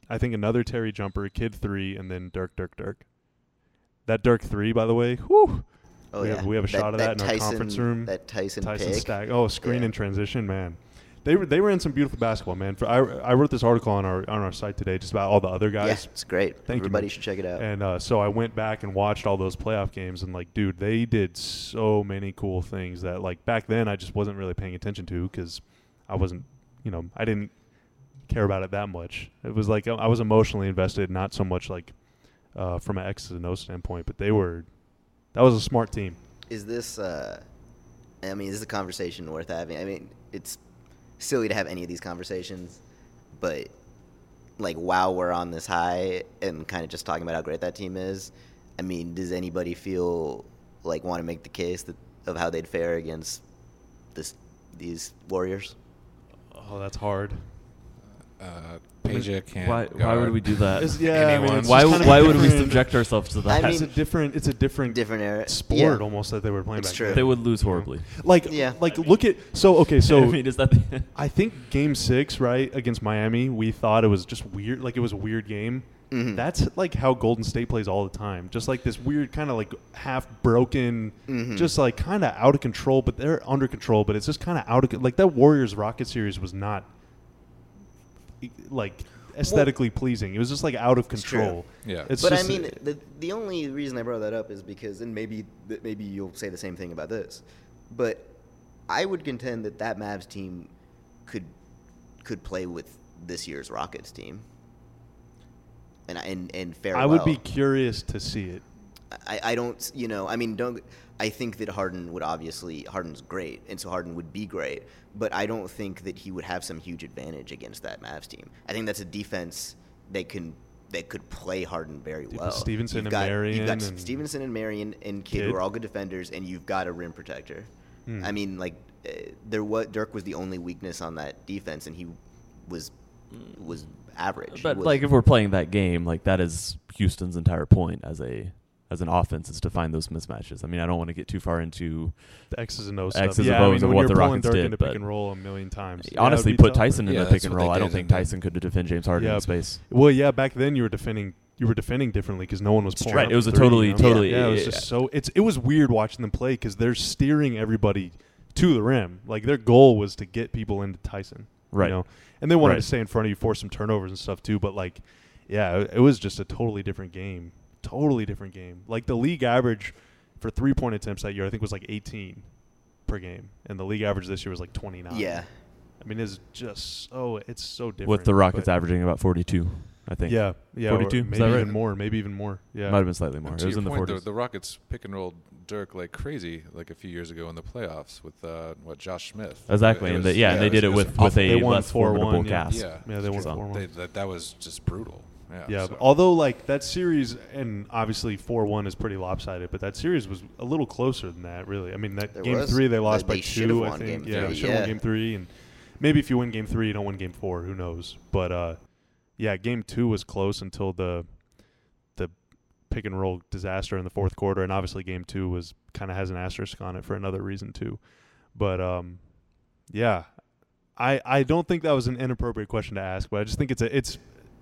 I think another Terry jumper, Kidd three, and then Dirk, Dirk, Dirk. That Dirk three, by the way, whew, Oh We yeah, have- we have a shot of that in our conference room. That Tyson, Tyson pick. Stack. Oh, screen Yeah. and transition, man. They were they were in some beautiful basketball, man. For, I I wrote this article on our on our site today just about all the other guys. Yeah, it's great. Thank you, Everybody man. should check it out. And uh, so I went back and watched all those playoff games, and like, dude, they did so many cool things that like back then I just wasn't really paying attention to because I wasn't, you know, I didn't care about it that much. It was like I was emotionally invested, not so much like uh, from an X's and O standpoint. But they were, that was a smart team. is this? Uh, I mean, is this a conversation worth having? I mean, it's silly to have any of these conversations, but like while we're on this high and kind of just talking about how great that team is, I mean, does anybody feel like want to make the case that of how they'd fare against this these Warriors? Oh, that's hard. Uh, Peja can't. Why, why would we do that? It's- yeah, I mean, Anyone. it's why just kind of why would we different- subject ourselves to that? I it's a different. It's a different, Different era. sport Yeah. almost that they were playing It's back true. then. they would lose horribly. Like, Yeah. like look at so okay, *laughs* so I mean, is that the I think Game Six, right against Miami, we thought it was just weird. Like it was a weird game. Mhm. That's like how Golden State plays all the time. Just like this weird kind of like half broken, Mhm. just like kind of out of control. But they're under control. But it's just kind of out of like that Warriors Rocket series was not like aesthetically pleasing. It was just like out of It's control. Yeah. It's but just, I mean, the the only reason I brought that up is because, and maybe maybe you'll say the same thing about this, but I would contend that that Mavs team could could play with this year's Rockets team, and and and fair. I would be curious to see it. I, I don't, you know, I mean, don't. I think that Harden would obviously Harden's great, and so Harden would be great. But I don't think that he would have some huge advantage against that Mavs team. I think that's a defense that can that could play Harden very Dude, well. Stevenson you've and got, Marion You've got and Stevenson and Marion and Kidd, Kidd. who are all good defenders, and you've got a rim protector. Hmm. I mean, like uh, there was Dirk was the only weakness on that defense, and he was was average. But was- like, if we're playing that game, like that is Houston's entire point as a as an offense is to find those mismatches. I mean, I don't want to get too far into The X's and O's X's stuff. and yeah, I O's mean, of what the Rockets Dirk did, into but pick and roll a million times. Honestly would be put tougher. Tyson in Yeah, the pick and roll. I don't think Tyson could defend James Harden Yeah, in space. Well, yeah, back then you were defending you were defending differently because no one was pulling. Right, up it was a three, totally- you know? totally- Yeah, it was yeah. just so it's it was weird watching them play because they're steering everybody to the rim. Like their goal was to get people into Tyson. Right. You know, and they wanted Right. to stay in front of you, force some turnovers and stuff too. But like, yeah, it, it was just a totally different game. Totally different game. Like the league average for three point attempts that year, I think was like 18 per game, and the league average this year was like 29. yeah, I mean, it's just so it's so different. With the Rockets averaging about 42, I think. Yeah, yeah, or 42? Is maybe that right? even more, maybe even more. Yeah, Might have been slightly more. And It was your in the 40s. the, Rockets pick and rolled Dirk like crazy like a few years ago in the playoffs with uh, what Josh Smith. exactly. It and was- they, yeah, and they it did it was- with, was with a won less 4-1, formidable yeah. cast. Yeah, Yeah, they won So- four one. They, that that was just brutal. Yeah. Yeah, so- although like that series, and obviously four one is pretty lopsided, but that series was a little closer than that. Really, I mean that There game was. three they lost They- by they should've two. I think. game yeah, three, should have won game three, and maybe if you win game three, you don't win game four. Who knows? But uh, yeah, game two was close until the the pick and roll disaster in the fourth quarter, and obviously game two was kind of has an asterisk on it for another reason too. But um, yeah. I, I don't think that was an inappropriate question to ask, but I just think it's a it's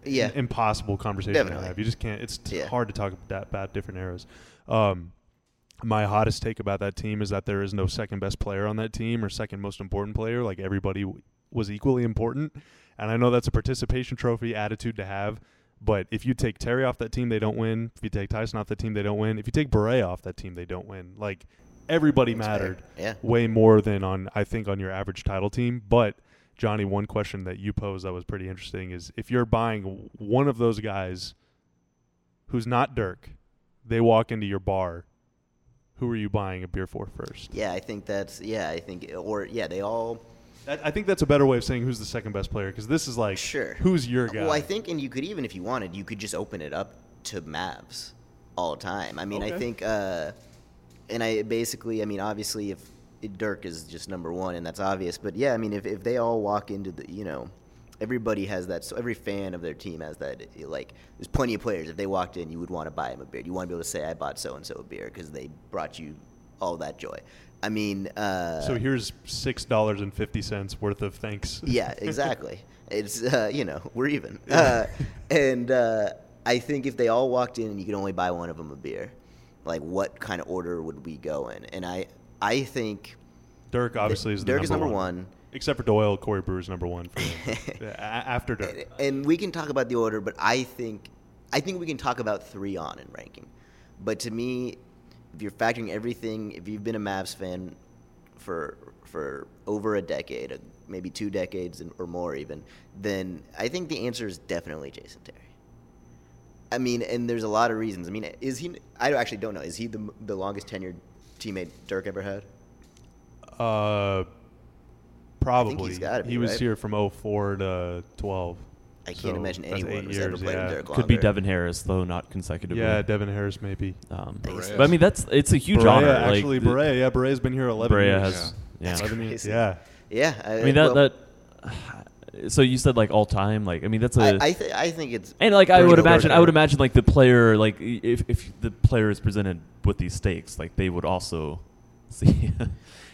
yeah. impossible conversation Definitely. to have. You just can't. It's t- Yeah. hard to talk about, about different eras. Um, my hottest take about that team is that there is no second best player on that team or second most important player. Like everybody w- was equally important, and I know that's a participation trophy attitude to have. But if you take Terry off that team, they don't win. If you take Tyson off that team, they don't win. If you take Barea off that team, they don't win. Like everybody That's mattered Yeah. way more than on I think on your average title team. But Johnny, one question that you posed that was pretty interesting is if you're buying one of those guys who's not Dirk, they walk into your bar, who are you buying a beer for first? Yeah, I think that's yeah. I think or yeah, they all I, think that's a better way of saying who's the second best player because this is like Sure. who's your guy? Well, I think, and you could even, if you wanted, you could just open it up to Mavs all the time. I mean, I think, uh, and I basically, I mean, obviously, if Dirk is just number one, and that's obvious, but yeah, I mean, if, if they all walk into the, you know, everybody has that, so every fan of their team has that, like, there's plenty of players. If they walked in, you would want to buy them a beer. You want to be able to say, I bought so and so a beer because they brought you all that joy. I mean, uh, so here's six dollars and fifty cents worth of thanks. yeah, exactly. *laughs* it's uh, you know we're even, *laughs* uh, and uh, I think if they all walked in and you could only buy one of them a beer, like what kind of order would we go in? And I I think Dirk obviously is the Dirk is number number one. Except for Doyle, Corey Brewer's number one for. *laughs* After Dirk. And, and we can talk about the order, but I think I think we can talk about three on in ranking. But to me, if you're factoring everything, if you've been a Mavs fan for for over a decade, uh, maybe two decades or more even, then I think the answer is definitely Jason Terry. I mean, and there's a lot of reasons. I mean, is he? I actually don't know. Is he the the longest tenured teammate Dirk ever had? Uh, probably. he's gotta be, he was right? here from 04 to 12. I can't So imagine that's anyone eight who's ever years, played yeah. with Dirk Could be longer. Devin Harris, though not consecutively. Yeah, Devin Harris maybe. Um, Barea. but I mean, that's it's a huge Barea, honor. like, actually, the- Barea. Yeah, Barea's been here 11 Barea years. has. Yeah. That's 11 years. crazy. Yeah. Yeah, I mean that well, that So you said like all time, like I mean that's a I I, th- I think it's and like I would imagine, I would imagine like the player, like if if the player is presented with these stakes, like they would also *laughs* see,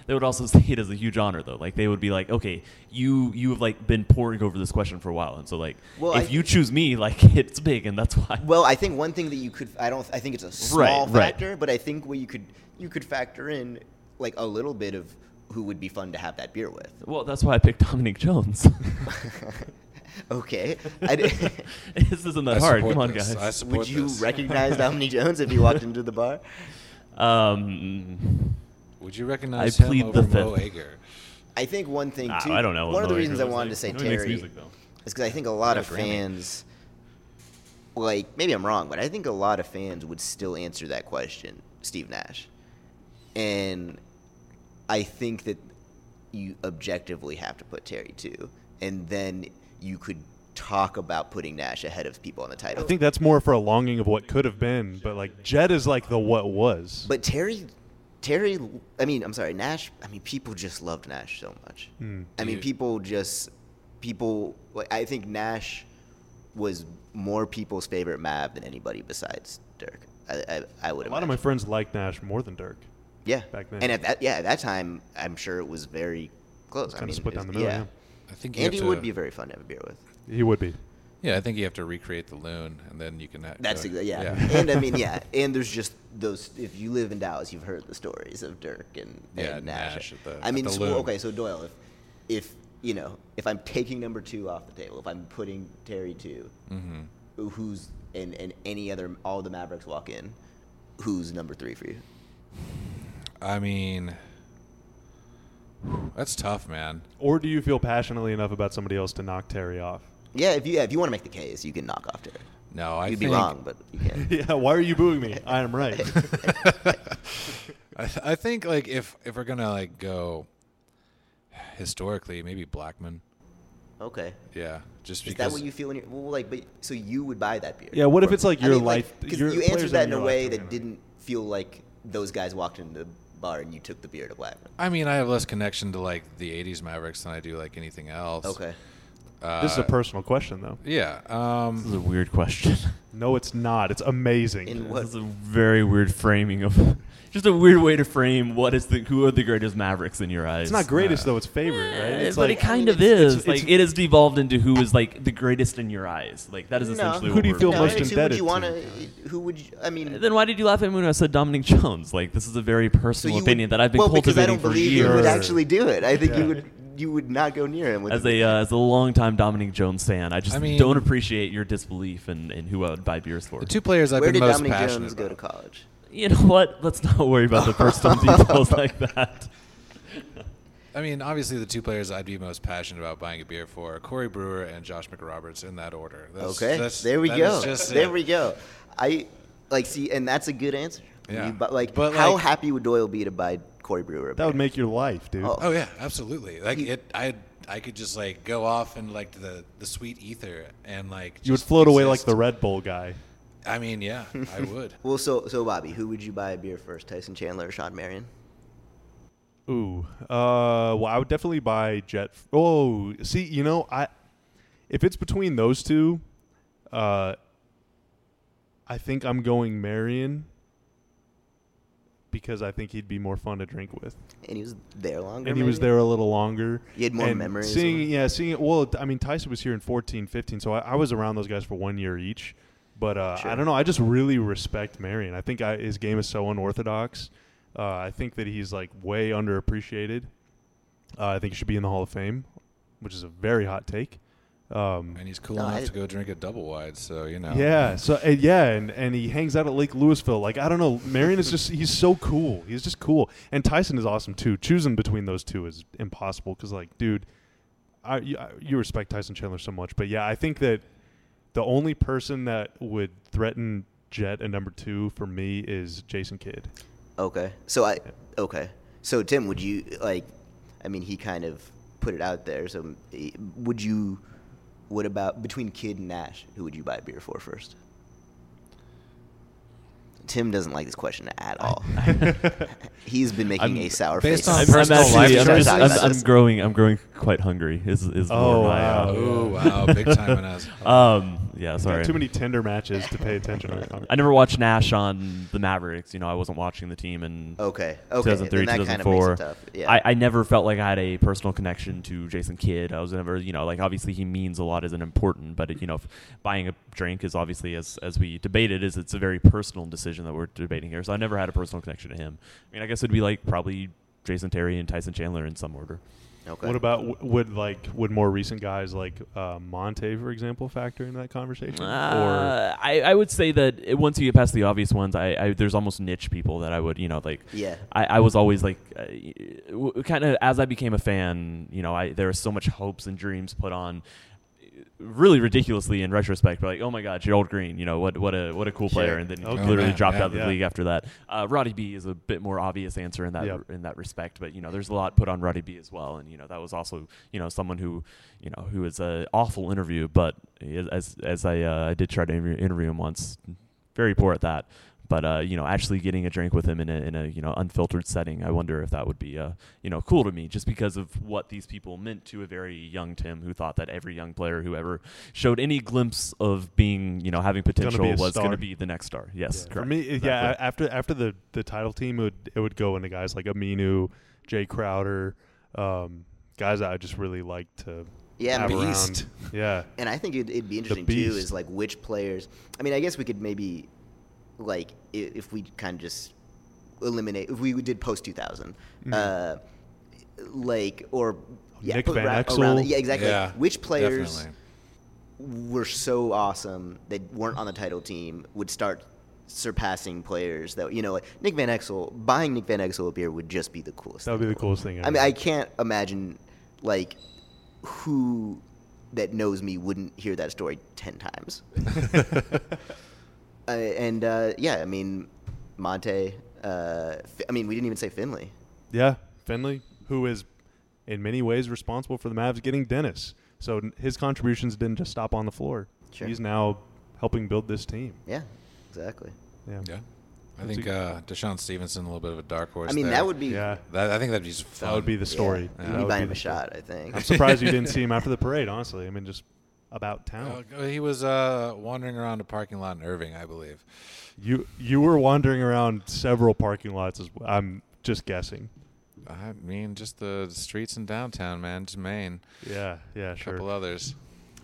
they would also *laughs* see it as a huge honor, though. Like they would be like, okay, you you have like been poring over this question for a while, and so like Well, if I- you choose me, *laughs* like it's big, and that's why. Well, I think one thing that you could I don't I think it's a small right. factor, but I think what you could you could factor in like a little bit of who would be fun to have that beer with. Well, that's why I picked Dominique Jones. *laughs* okay. I di- *laughs* this isn't that I hard. Come on, this. guys. I support would you this. recognize *laughs* Dominique Jones if he walked into the bar? Um, Would you recognize I him plead over the Mo fifth. Ager? I think one thing Ah, too. I don't know. what One of the reasons I wanted like. to say I know he makes Terry music, though. is because I think a lot Got of a Grammy. fans, like maybe I'm wrong, but I think a lot of fans would still answer that question, Steve Nash, and I think that you objectively have to put Terry too, and then you could talk about putting Nash ahead of people on the title. I think that's more for a longing of what could have been, but like Jet is like the what was. But Terry, Terry, I mean, I'm sorry, Nash. I mean, people just loved Nash so much. Hmm. I mean, people just people. Like, I think Nash was more people's favorite Mav than anybody besides Dirk. I, I, I would. Have A lot of my friends like Nash more than Dirk. Yeah. back then. And at that, yeah, at that time, I'm sure it was very close. I Kinda mean, split down the middle, Yeah. I think you Andy to, would be very fun to have a beer with. He would be. Yeah, I think you have to recreate the loon, and then you can. ha- That's go- exa- yeah. and I mean, *laughs* yeah, and there's just those. If you live in Dallas, you've heard the stories of Dirk and, Yeah, and Nash. Nash at the- I at mean, the so- okay, so Doyle, if if you know, if I'm taking number two off the table, if I'm putting Terry 2 Mhm. who's and and any other all the Mavericks walk in, who's number three for you? I mean, that's tough, man. Or do you feel passionately enough about somebody else to knock Terry off? Yeah, if you yeah, if you want to make the case, you can knock off Terry. No, I You'd think be wrong, but you can. *laughs* yeah. Why are you booing me? I am right. *laughs* *laughs* I, I think like if if we're gonna like go historically, maybe Blackman. Okay. Yeah, just Is because. that what you feel in your well, like? But so you would buy that beer? Yeah, what if it's like I your mean, life- Because your you answered that in a way that didn't feel like those guys walked into the bar and you took the beer to Blackman. I mean, I have less connection to like the '80s Mavericks than I do like anything else. Okay. Uh, this is a personal question, though. Yeah. This is Um, a weird question. No, it's not. It's amazing. In This what? is a very weird framing of, just a weird way to frame what is the who are the greatest Mavericks in your eyes. it's not greatest though. It's favorite, right? It's but like it kind I of mean, is. it's- like it's- it has devolved into who is like the greatest in your eyes. Like that is No. essentially. Who what do you we're- feel No, most I mean, who would indebted you to? wanna- Who would you? I mean, Then why did you laugh at me when I said Dominique Jones? Like this is a very so personal you opinion would, that I've been well, because I cultivating don't for believe years. you would actually do it. I think you would. You would not go near him with as a uh, as a longtime Dominique Jones fan, I just I mean- don't appreciate your disbelief in, in who I would buy beers for. the two players I've Where been did most Dominique passionate Jones go to about. college? You know what? Let's not worry about the personal *laughs* details like that. I mean, obviously, the two players I'd be most passionate about buying a beer for are Corey Brewer and Josh McRoberts in that order. That's, Okay, that's- there we go. just There it. we go. I like see, and that's a good answer. Yeah. You bu- like, But, how like- happy would Doyle be to buy Corey Brewer? a that would make your life, dude. Oh. Oh yeah, absolutely. Like You- it, I I could just like go off in like the the sweet ether and like you would just float away like the Red Bull guy. I mean, yeah, I *laughs* would. Well, so so Bobby, who would you buy a beer first, Tyson Chandler or Shawn Marion? Ooh, uh, well, I would definitely buy Jet. f- Oh, see, you know, I if it's between those two, uh, I think I'm going Marion because I think he'd be more fun to drink with, And he was there longer. and he was there a little longer. You had more and memories Seeing, of- yeah, seeing it. Well, I mean, Tyson was here in 14, 15, so I, I was around those guys for one year each. But uh, Sure. I don't know. I just really respect Marion. I think I, his game is so unorthodox. Uh, I think that he's like way underappreciated. Uh, I think he should be in the Hall of Fame, which is a very hot take. Um, And he's cool No, enough I- to go drink a double wide, so you know. yeah. So uh, yeah, and, and he hangs out at Lake Lewisville. Like I don't know, Marion is just he's so cool. He's just cool, and Tyson is awesome too. Choosing between those two is impossible because like, dude, I you, I- you respect Tyson Chandler so much, but yeah, I think that the only person that would threaten Jet and number two for me is Jason Kidd. Okay. So I okay. So Tim, would you like? I mean, he kind of put it out there. So eh, would you? What about between Kidd and Nash? Who would you buy a beer for first? Tim doesn't like this question at all. *laughs* He's been making I'm- a sour based face. on I'm, since I'm personal we life I'm, choices. just, I'm, I'm this. growing. I'm growing quite hungry. Is is Oh, more my, wow. uh, Oh wow, big time in us. *laughs* Um, yeah, Got sorry. too many Tinder matches to pay attention *laughs* to. I never watched Nash on the Mavericks. You know, I wasn't watching the team in Okay, okay, 2003, then that kind of makes 2004. it tough. Yeah. I, I never felt like I had a personal connection to Jason Kidd. I was never, you know, like obviously he means a lot as an important, but you know, if buying a drink is obviously as as we debated is it's a very personal decision that we're debating here. So I never had a personal connection to him. I mean, I guess it'd be like probably Jason Terry and Tyson Chandler in some order. Okay. What about would like would more recent guys like uh, Monta, for example, factor in that conversation? or Uh, I, I would say that it, once you get past the obvious ones, I, I there's almost niche people that I would you know like Yeah. I, I was always like uh, w- kind of as I became a fan, you know, I there was so much hopes and dreams put on really ridiculously in retrospect, but like, oh my God, Gerald Green, you know, what what a what a cool player, and then he Okay. literally Oh, dropped yeah. out of the Yeah. league after that. Uh, Roddy B is a bit more obvious answer in that Yep. in that respect, but you know, there's a lot put on Roddy B as well, and you know, that was also you know someone who you know who was a awful interview, but as as I uh, I did try to interview him once, very poor at that. But uh, you know, actually getting a drink with him in a in a you know unfiltered setting, I wonder if that would be uh, you know cool to me, just because of what these people meant to a very young Tim, who thought that every young player who ever showed any glimpse of being you know having potential be a was going to be the next star. Yes, Yeah. correct. For me, yeah, after after the the title team, it would it would go into guys like Aminu, Jae Crowder, um, guys that I just really like to Yeah, have Beast. around. Yeah, And I think it'd, it'd be interesting too is like which players. I mean, I guess we could maybe like if we kind of just eliminate if we did post 2000, Mhm. uh, like or yeah, Nick put Van around, Exel. around the- yeah, exactly. Yeah, which players Definitely. were so awesome that weren't on the title team would start surpassing players that you know like Nick Van Exel buying Nick Van Exel a beer would just be the coolest. that would be the the coolest thing. I mean, I can't imagine like who that knows me wouldn't hear that story ten times. *laughs* *laughs* uh, and uh, yeah, I mean, Monta. Uh, I mean, we didn't even say Finley. yeah, Finley, who is in many ways responsible for the Mavs getting Dennis. So his contributions didn't just stop on the floor. Sure. He's now helping build this team. Yeah, exactly. Yeah. Yeah, I think uh, DeShawn Stevenson a little bit of a dark horse. I mean, there. that would be. Yeah. That, I think that'd be just fun. That would be the story. Yeah, Yeah. That you'd would buy be him a shot. I think. I'm surprised you didn't *laughs* see him after the parade. Honestly, I mean, just about town. Uh, he was uh, wandering around a parking lot in Irving, I believe. You you were wandering around several parking lots. As well. I'm just guessing. I mean, just the streets in downtown, man, just Main. Yeah, yeah, A sure. couple others.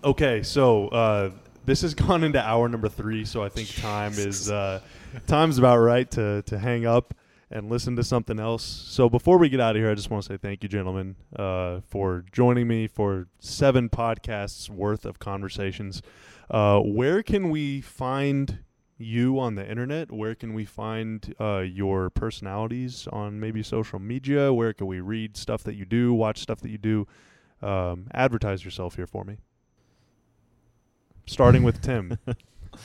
Okay, so uh, this has *laughs* gone into hour number three, so I think *laughs* time is uh, time's about right to to hang up and listen to something else. So before we get out of here, I just want to say thank you, gentlemen, uh, for joining me for seven podcasts worth of conversations. Uh, where can we find you on the internet? Where can we find uh, your personalities on maybe social media? Where can we read stuff that you do, watch stuff that you do? Um, advertise yourself here for me. Starting with Tim. *laughs* *laughs*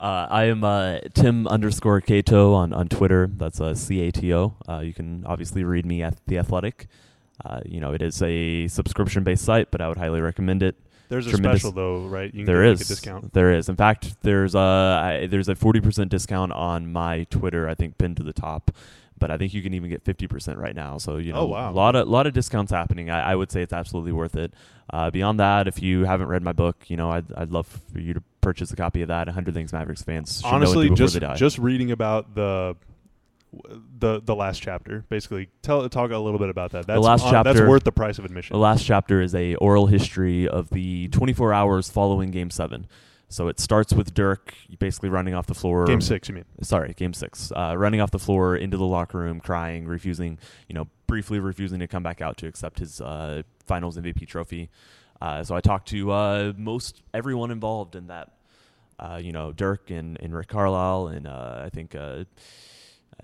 Uh, I am uh, Tim underscore Cato on, on Twitter. That's uh, C A T O. Uh, you can obviously read me at The Athletic. Uh, you know, it is a subscription based site, but I would highly recommend it. There's a special though, right? You can there get is. a discount. There is. In fact, there's a I, there's a forty percent discount on my Twitter. I think pinned to the top, but I think you can even get fifty percent right now. So you know, Oh, wow. a lot of lot of discounts happening. I, I would say it's absolutely worth it. Uh, beyond that, if you haven't read my book, you know, I'd I'd love for you to purchase a copy of that. hundred things Mavericks fans should Honestly, just just reading about the the the last chapter, basically, tell talk a little bit about that. That's last uh, that's worth the price of admission. The last chapter is a oral history of the 24 hours following Game Seven. So it starts with Dirk basically running off the floor. Game six, you mean? Sorry, Game Six. Uh, running off the floor into the locker room, crying, refusing, you know, briefly refusing to come back out to accept his uh, Finals MVP trophy. Uh, so I talked to uh, most everyone involved in that. Uh, you know, Dirk and, and Rick Carlisle and uh, I think uh, uh,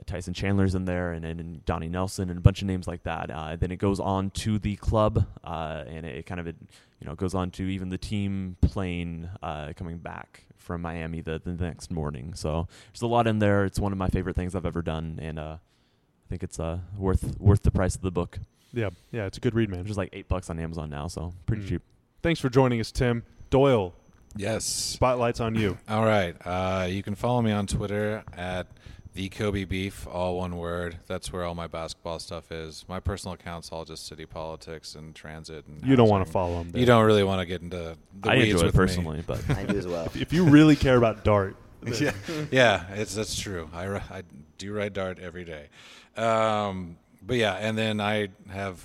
Tyson Chandler's in there, and, and, Donnie Nelson, and a bunch of names like that. Uh, then it goes on to the club, uh, and it kind of it, you know goes on to even the team plane uh, coming back from Miami the, the next morning. So there's a lot in there. It's one of my favorite things I've ever done, and uh, I think it's uh, worth worth the price of the book. Yeah, yeah, it's a good read, man. Is like eight bucks on Amazon now, so pretty Mm. cheap. Thanks for joining us, Tim Doyle. Yes. Spotlight's on you. All right. Uh, you can follow me on Twitter at the Kobe Beef, all one word. That's where all my basketball stuff is. My personal account's all just city politics and transit. And You don't want to follow him. You don't really want to get into the I weeds enjoy it with me. personally, but *laughs* I do as well. If you really care about DART, *laughs* yeah, yeah, it's that's true. I, I do ride DART every day, um, but yeah, and then I have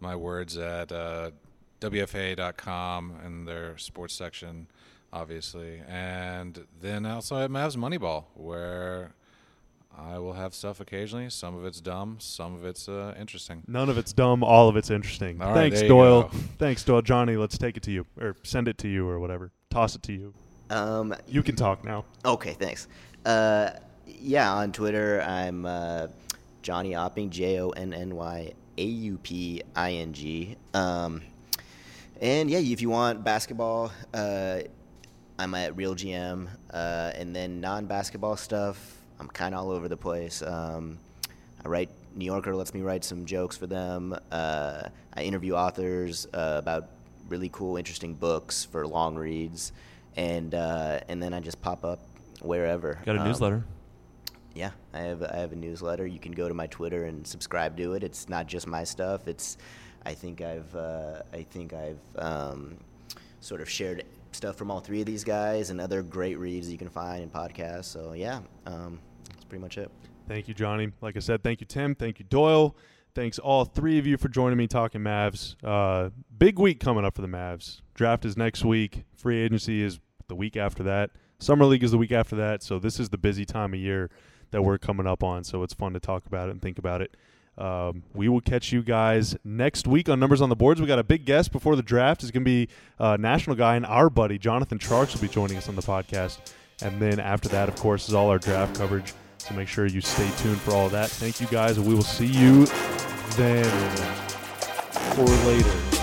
my words at uh, WFAA.com and their sports section, obviously, and then also at Mavs Moneyball, where I will have stuff occasionally. Some of it's dumb, some of it's uh, interesting. none of it's dumb. All of it's interesting. All right, Thanks, there you Doyle. *laughs* Thanks, Doyle. Johnny, let's take it to you, or send it to you, or whatever. Toss it to you. Um, You can talk now. Okay, thanks. Uh, yeah, on Twitter, I'm uh, Johnny Auping, J O N N Y A U P I N G. Um, and yeah, if you want basketball, uh, I'm at RealGM. Uh, and then non basketball stuff, I'm kind of all over the place. Um, I write, New Yorker lets me write some jokes for them. Uh, I interview authors uh, about really cool, interesting books for long reads. And, uh, and then I just pop up wherever. got a Um, newsletter. yeah, I have I have a newsletter. You can go to my Twitter and subscribe to it. It's not just my stuff. It's I think I've uh, I think I've um, sort of shared stuff from all three of these guys and other great reads you can find in podcasts. So yeah, um, that's pretty much it. Thank you, Johnny. Like I said, thank you, Tim. Thank you, Doyle. Thanks all three of you for joining me talking Mavs. Uh, big week coming up for the Mavs. Draft is next week. Free agency is the week after that. Summer league is the week after that. So this is the busy time of year that we're coming up on. So it's fun to talk about it and think about it. Um, we will catch you guys next week on Numbers on the Boards. We got a big guest before the draft. Is going to be a national guy and our buddy Jonathan Tjarks will be joining us on the podcast. And then after that, of course, is all our draft coverage. So make sure you stay tuned for all that. Thank you guys, and we will see you then or later.